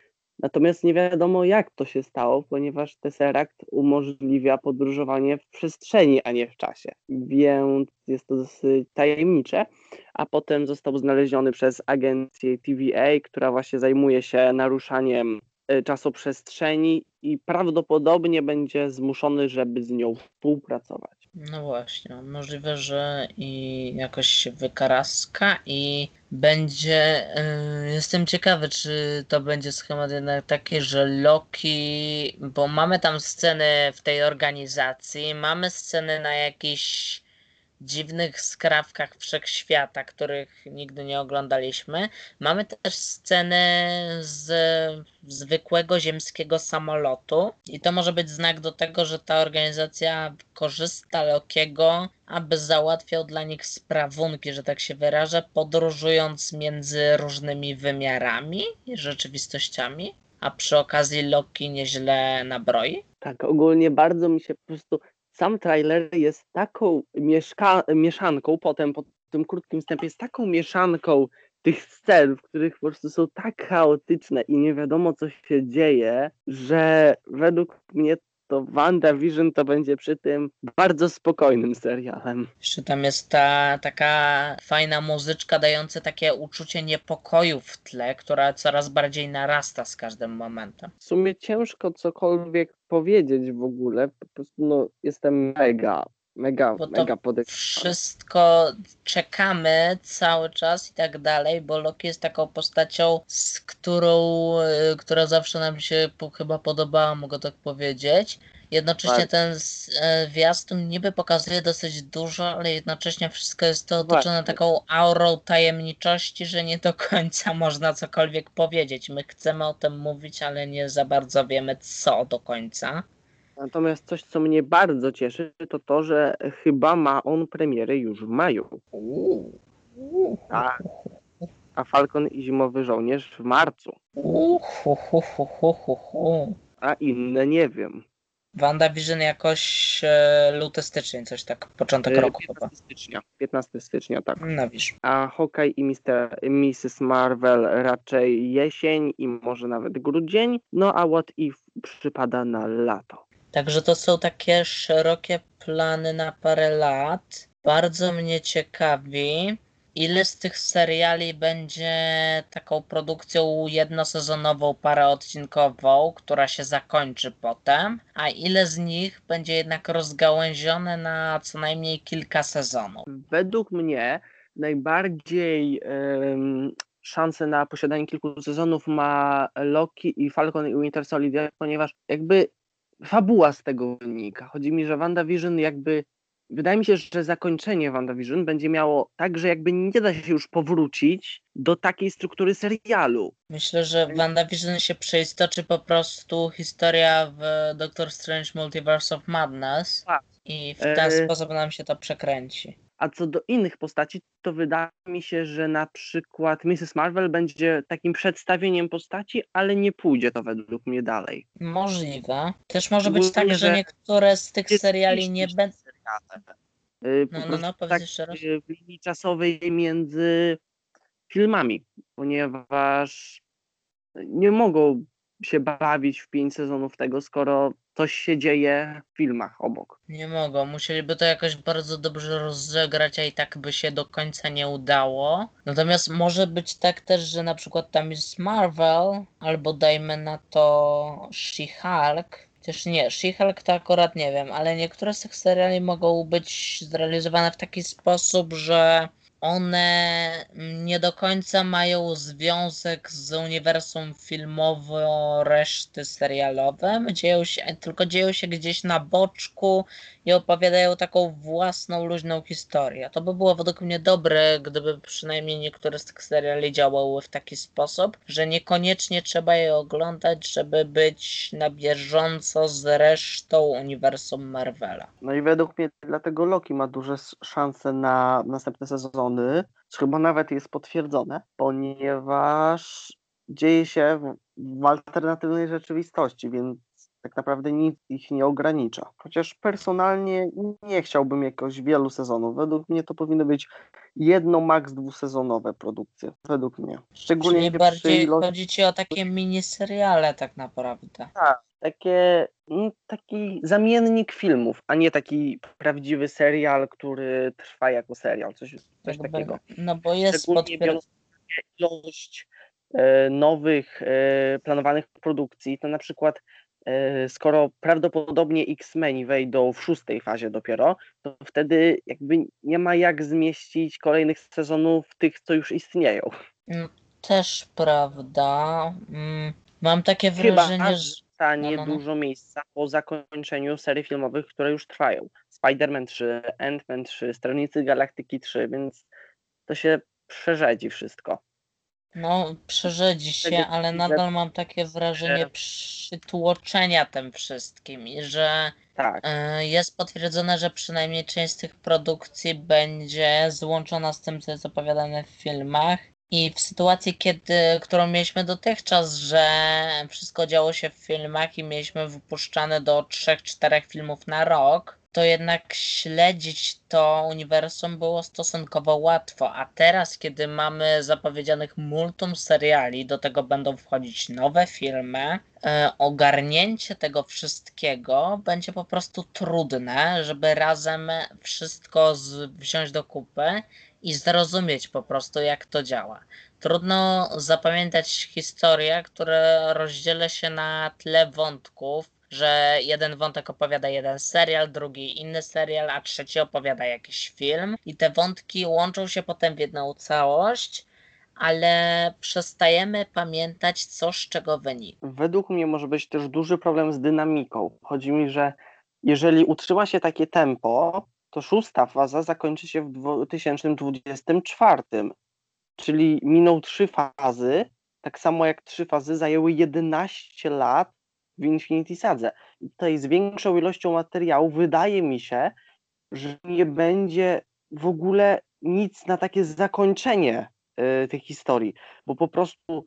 Natomiast nie wiadomo, jak to się stało, ponieważ Tesseract umożliwia podróżowanie w przestrzeni, a nie w czasie. Więc jest to dosyć tajemnicze. A potem został znaleziony przez agencję TVA, która właśnie zajmuje się naruszaniem e, czasoprzestrzeni i prawdopodobnie będzie zmuszony, żeby z nią współpracować.
No właśnie, możliwe, że i jakoś się wykaraska i będzie. Yy, jestem ciekawy, czy to będzie schemat jednak taki, że Loki. Bo mamy tam sceny w tej organizacji, mamy sceny na jakiś dziwnych skrawkach wszechświata, których nigdy nie oglądaliśmy. Mamy też scenę z zwykłego ziemskiego samolotu i to może być znak do tego, że ta organizacja korzysta Lokiego, aby załatwiał dla nich sprawunki, że tak się wyrażę, podróżując między różnymi wymiarami i rzeczywistościami. A przy okazji Loki nieźle nabroi.
Tak, ogólnie bardzo mi się po prostu sam trailer jest taką mieszka- mieszanką, potem po tym krótkim wstępie jest taką mieszanką tych scen, w których po prostu są tak chaotyczne i nie wiadomo co się dzieje, że według mnie to WandaVision to będzie przy tym bardzo spokojnym serialem.
Jeszcze tam jest ta taka fajna muzyczka dająca takie uczucie niepokoju w tle, która coraz bardziej narasta z każdym momentem.
W sumie ciężko cokolwiek powiedzieć w ogóle, po prostu no, jestem mega mega, mega podekscytowany.
Wszystko czekamy cały czas i tak dalej, bo Loki jest taką postacią, z którą, y, która zawsze nam się chyba podobała, mogę tak powiedzieć. Jednocześnie tak. ten zwiastun niby pokazuje dosyć dużo, ale jednocześnie wszystko jest to otoczone Właśnie. taką aurą tajemniczości, że nie do końca można cokolwiek powiedzieć. My chcemy o tym mówić, ale nie za bardzo wiemy co do końca.
Natomiast coś, co mnie bardzo cieszy, to to, że chyba ma on premierę już w maju. A, a Falcon i Zimowy Żołnierz w marcu. A inne nie wiem.
WandaVision jakoś e, luty, styczeń, coś tak, początek e, roku
15 stycznia, 15 stycznia, tak.
No wiesz.
A Hawkeye i Mister, Mrs. Marvel raczej jesień i może nawet grudzień, no a What If przypada na lato.
Także to są takie szerokie plany na parę lat. Bardzo mnie ciekawi, ile z tych seriali będzie taką produkcją jednosezonową, paraodcinkową, która się zakończy potem, a ile z nich będzie jednak rozgałęzione na co najmniej kilka sezonów.
Według mnie najbardziej em, szansę na posiadanie kilku sezonów ma Loki i Falcon i Winter Soldier, ponieważ jakby fabuła z tego wynika. Chodzi mi, że WandaVision jakby wydaje mi się, że zakończenie WandaVision będzie miało tak, że jakby nie da się już powrócić do takiej struktury serialu.
Myślę, że w WandaVision się przeistoczy po prostu historia w Doctor Strange Multiverse of Madness
Tak.
i w ten
E,
sposób nam się to przekręci.
A co do innych postaci, to wydaje mi się, że na przykład Mrs. Marvel będzie takim przedstawieniem postaci, ale nie pójdzie to według mnie dalej.
Możliwe. Też może być tak, że
że
niektóre z tych seriali nie będą.
Y,
No, no, no, powiedz
tak
jeszcze raz.
y, w linii czasowej między filmami, ponieważ nie mogą się bawić w pięć sezonów tego, skoro coś się dzieje w filmach obok.
Nie mogą. Musieliby to jakoś bardzo dobrze rozegrać, a i tak by się do końca nie udało. Natomiast może być tak też, że na przykład tam jest Marvel, albo dajmy na to She-Hulk. Chociaż nie, She-Hulk to akurat nie wiem, ale niektóre z tych seriali mogą być zrealizowane w taki sposób, że one nie do końca mają związek z uniwersum filmowo reszty serialowym, dzieją się, tylko dzieją się gdzieś na boczku i opowiadają taką własną, luźną historię. To by było według mnie dobre, gdyby przynajmniej niektóre z tych seriali działały w taki sposób, że niekoniecznie trzeba je oglądać, żeby być na bieżąco z resztą uniwersum Marvela.
No i według mnie dlatego Loki ma duże szanse na następne sezony, co chyba nawet jest potwierdzone, ponieważ dzieje się w, alternatywnej rzeczywistości, więc tak naprawdę nic ich nie ogranicza. Chociaż personalnie nie chciałbym jakoś wielu sezonów. Według mnie to powinny być jedno, maks dwusezonowe produkcje. Według mnie. Szczególnie
Czyli bardziej
ilości
chodzi ci o takie miniseriale tak naprawdę.
Takie, mm, taki zamiennik filmów, a nie taki prawdziwy serial, który trwa jako serial, coś, coś takiego.
No bo jest
Szczególnie
potwier-
biorąc pod uwagę ilość e, nowych e, planowanych produkcji, to na przykład e, skoro prawdopodobnie X-Meni wejdą w szóstej fazie dopiero, to wtedy jakby nie ma jak zmieścić kolejnych sezonów tych, co już istnieją.
No, też prawda. Mm, Mam takie
Chyba,
wrażenie,
że
że
stanie
no, no, no.
dużo miejsca po zakończeniu serii filmowych, które już trwają. Spider-Man 3, Ant-Man 3, Strażnicy Galaktyki 3, więc to się przerzedzi wszystko.
no, przerzedzi się, ale nadal mam takie wrażenie
że-
przytłoczenia tym wszystkim i że
Tak,
y, jest potwierdzone, że przynajmniej część z tych produkcji będzie złączona z tym, co jest opowiadane w filmach. I w sytuacji, kiedy, którą mieliśmy dotychczas, że wszystko działo się w filmach i mieliśmy wypuszczane do 3-4 filmów na rok, to jednak śledzić to uniwersum było stosunkowo łatwo. A teraz, kiedy mamy zapowiedzianych multum seriali, do tego będą wchodzić nowe filmy, e, ogarnięcie tego wszystkiego będzie po prostu trudne, żeby razem wszystko z, wziąć do kupy i zrozumieć po prostu, jak to działa. Trudno zapamiętać historię, która rozdziela się na tle wątków, że jeden wątek opowiada jeden serial, drugi inny serial, a trzeci opowiada jakiś film, i te wątki łączą się potem w jedną całość, ale przestajemy pamiętać, co z czego wynika.
według mnie może być też duży problem z dynamiką. Chodzi mi, że jeżeli utrzyma się takie tempo, to szósta faza zakończy się w 2024, czyli miną trzy fazy, tak samo jak trzy fazy zajęły 11 lat w Infinity Sadze. I tutaj z większą ilością materiału wydaje mi się, że nie będzie w ogóle nic na takie zakończenie y, tej historii, bo po prostu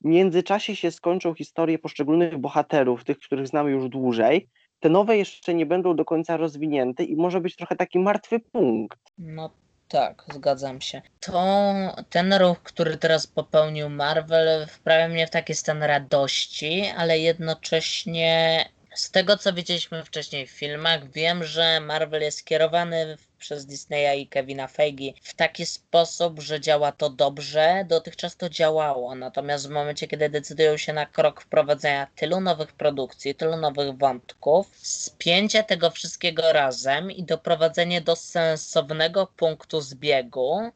w międzyczasie się skończą historie poszczególnych bohaterów, tych, których znamy już dłużej. Te nowe jeszcze nie będą do końca rozwinięte i może być trochę taki martwy punkt.
No Tak, zgadzam się. To ten ruch, który teraz popełnił Marvel, wprawia mnie w taki stan radości, ale jednocześnie z tego, co widzieliśmy wcześniej w filmach, wiem, że Marvel jest kierowany w- przez Disneya i Kevina Feige w taki sposób, że działa to dobrze. Dotychczas to działało, natomiast w momencie, kiedy decydują się na krok wprowadzenia tylu nowych produkcji, tylu nowych wątków, spięcie tego wszystkiego razem i doprowadzenie do sensownego punktu zbiegu,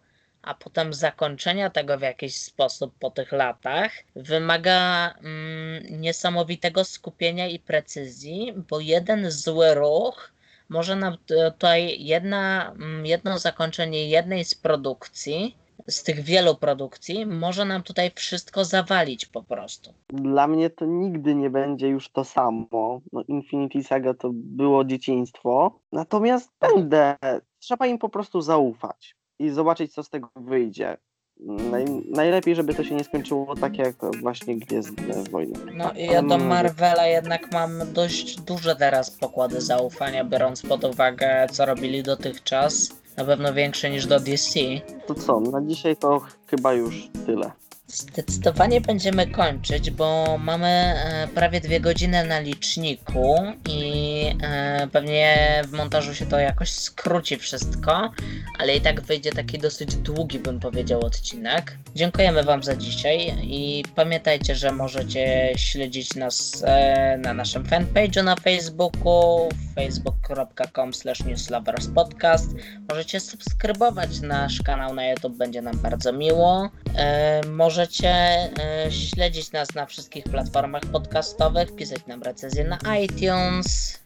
a potem zakończenia tego w jakiś sposób po tych latach, wymaga mm, niesamowitego skupienia i precyzji, bo jeden zły ruch może nam tutaj jedna, mm, jedno zakończenie jednej z produkcji, z tych wielu produkcji, może nam tutaj wszystko zawalić po prostu.
Dla mnie to nigdy nie będzie już to samo. No, Infinity Saga to było dzieciństwo. Natomiast będę. Trzeba im po prostu zaufać i zobaczyć, co z tego wyjdzie. Naj, najlepiej, żeby to się nie skończyło tak jak właśnie Gwiezdne Wojny.
No i ja do Marvela jednak mam dość duże teraz pokłady zaufania, biorąc pod uwagę, co robili dotychczas. Na pewno większe niż do DC.
To co, na dzisiaj to chyba już tyle.
Zdecydowanie będziemy kończyć, bo mamy e, prawie dwie godziny na liczniku i e, pewnie w montażu się to jakoś skróci wszystko, ale i tak wyjdzie taki dosyć długi, bym powiedział, odcinek. Dziękujemy Wam za dzisiaj i pamiętajcie, że możecie śledzić nas e, na naszym fanpage'u na Facebooku facebook.com newsloverspodcast Możecie subskrybować nasz kanał na YouTube, będzie nam bardzo miło. E, możecie e, śledzić nas na wszystkich platformach podcastowych, pisać nam recenzje na iTunes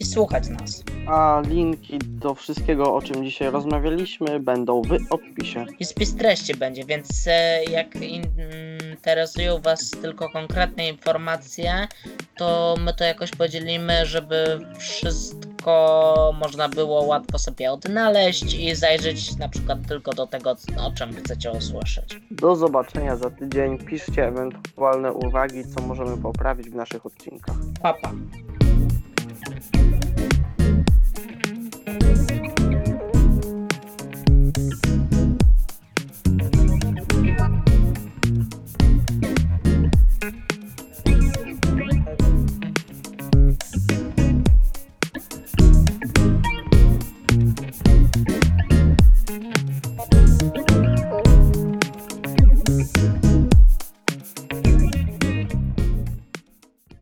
i słuchać nas.
A linki do wszystkiego, o czym dzisiaj rozmawialiśmy, będą w opisie.
I spis treści będzie, więc e, jak interesują Was tylko konkretne informacje, to my to jakoś podzielimy, żeby wszystko można było łatwo sobie odnaleźć i zajrzeć na przykład tylko do tego, o czym chcecie usłyszeć.
Do zobaczenia za tydzień. Piszcie ewentualne uwagi, co możemy poprawić w naszych odcinkach.
Pa, pa.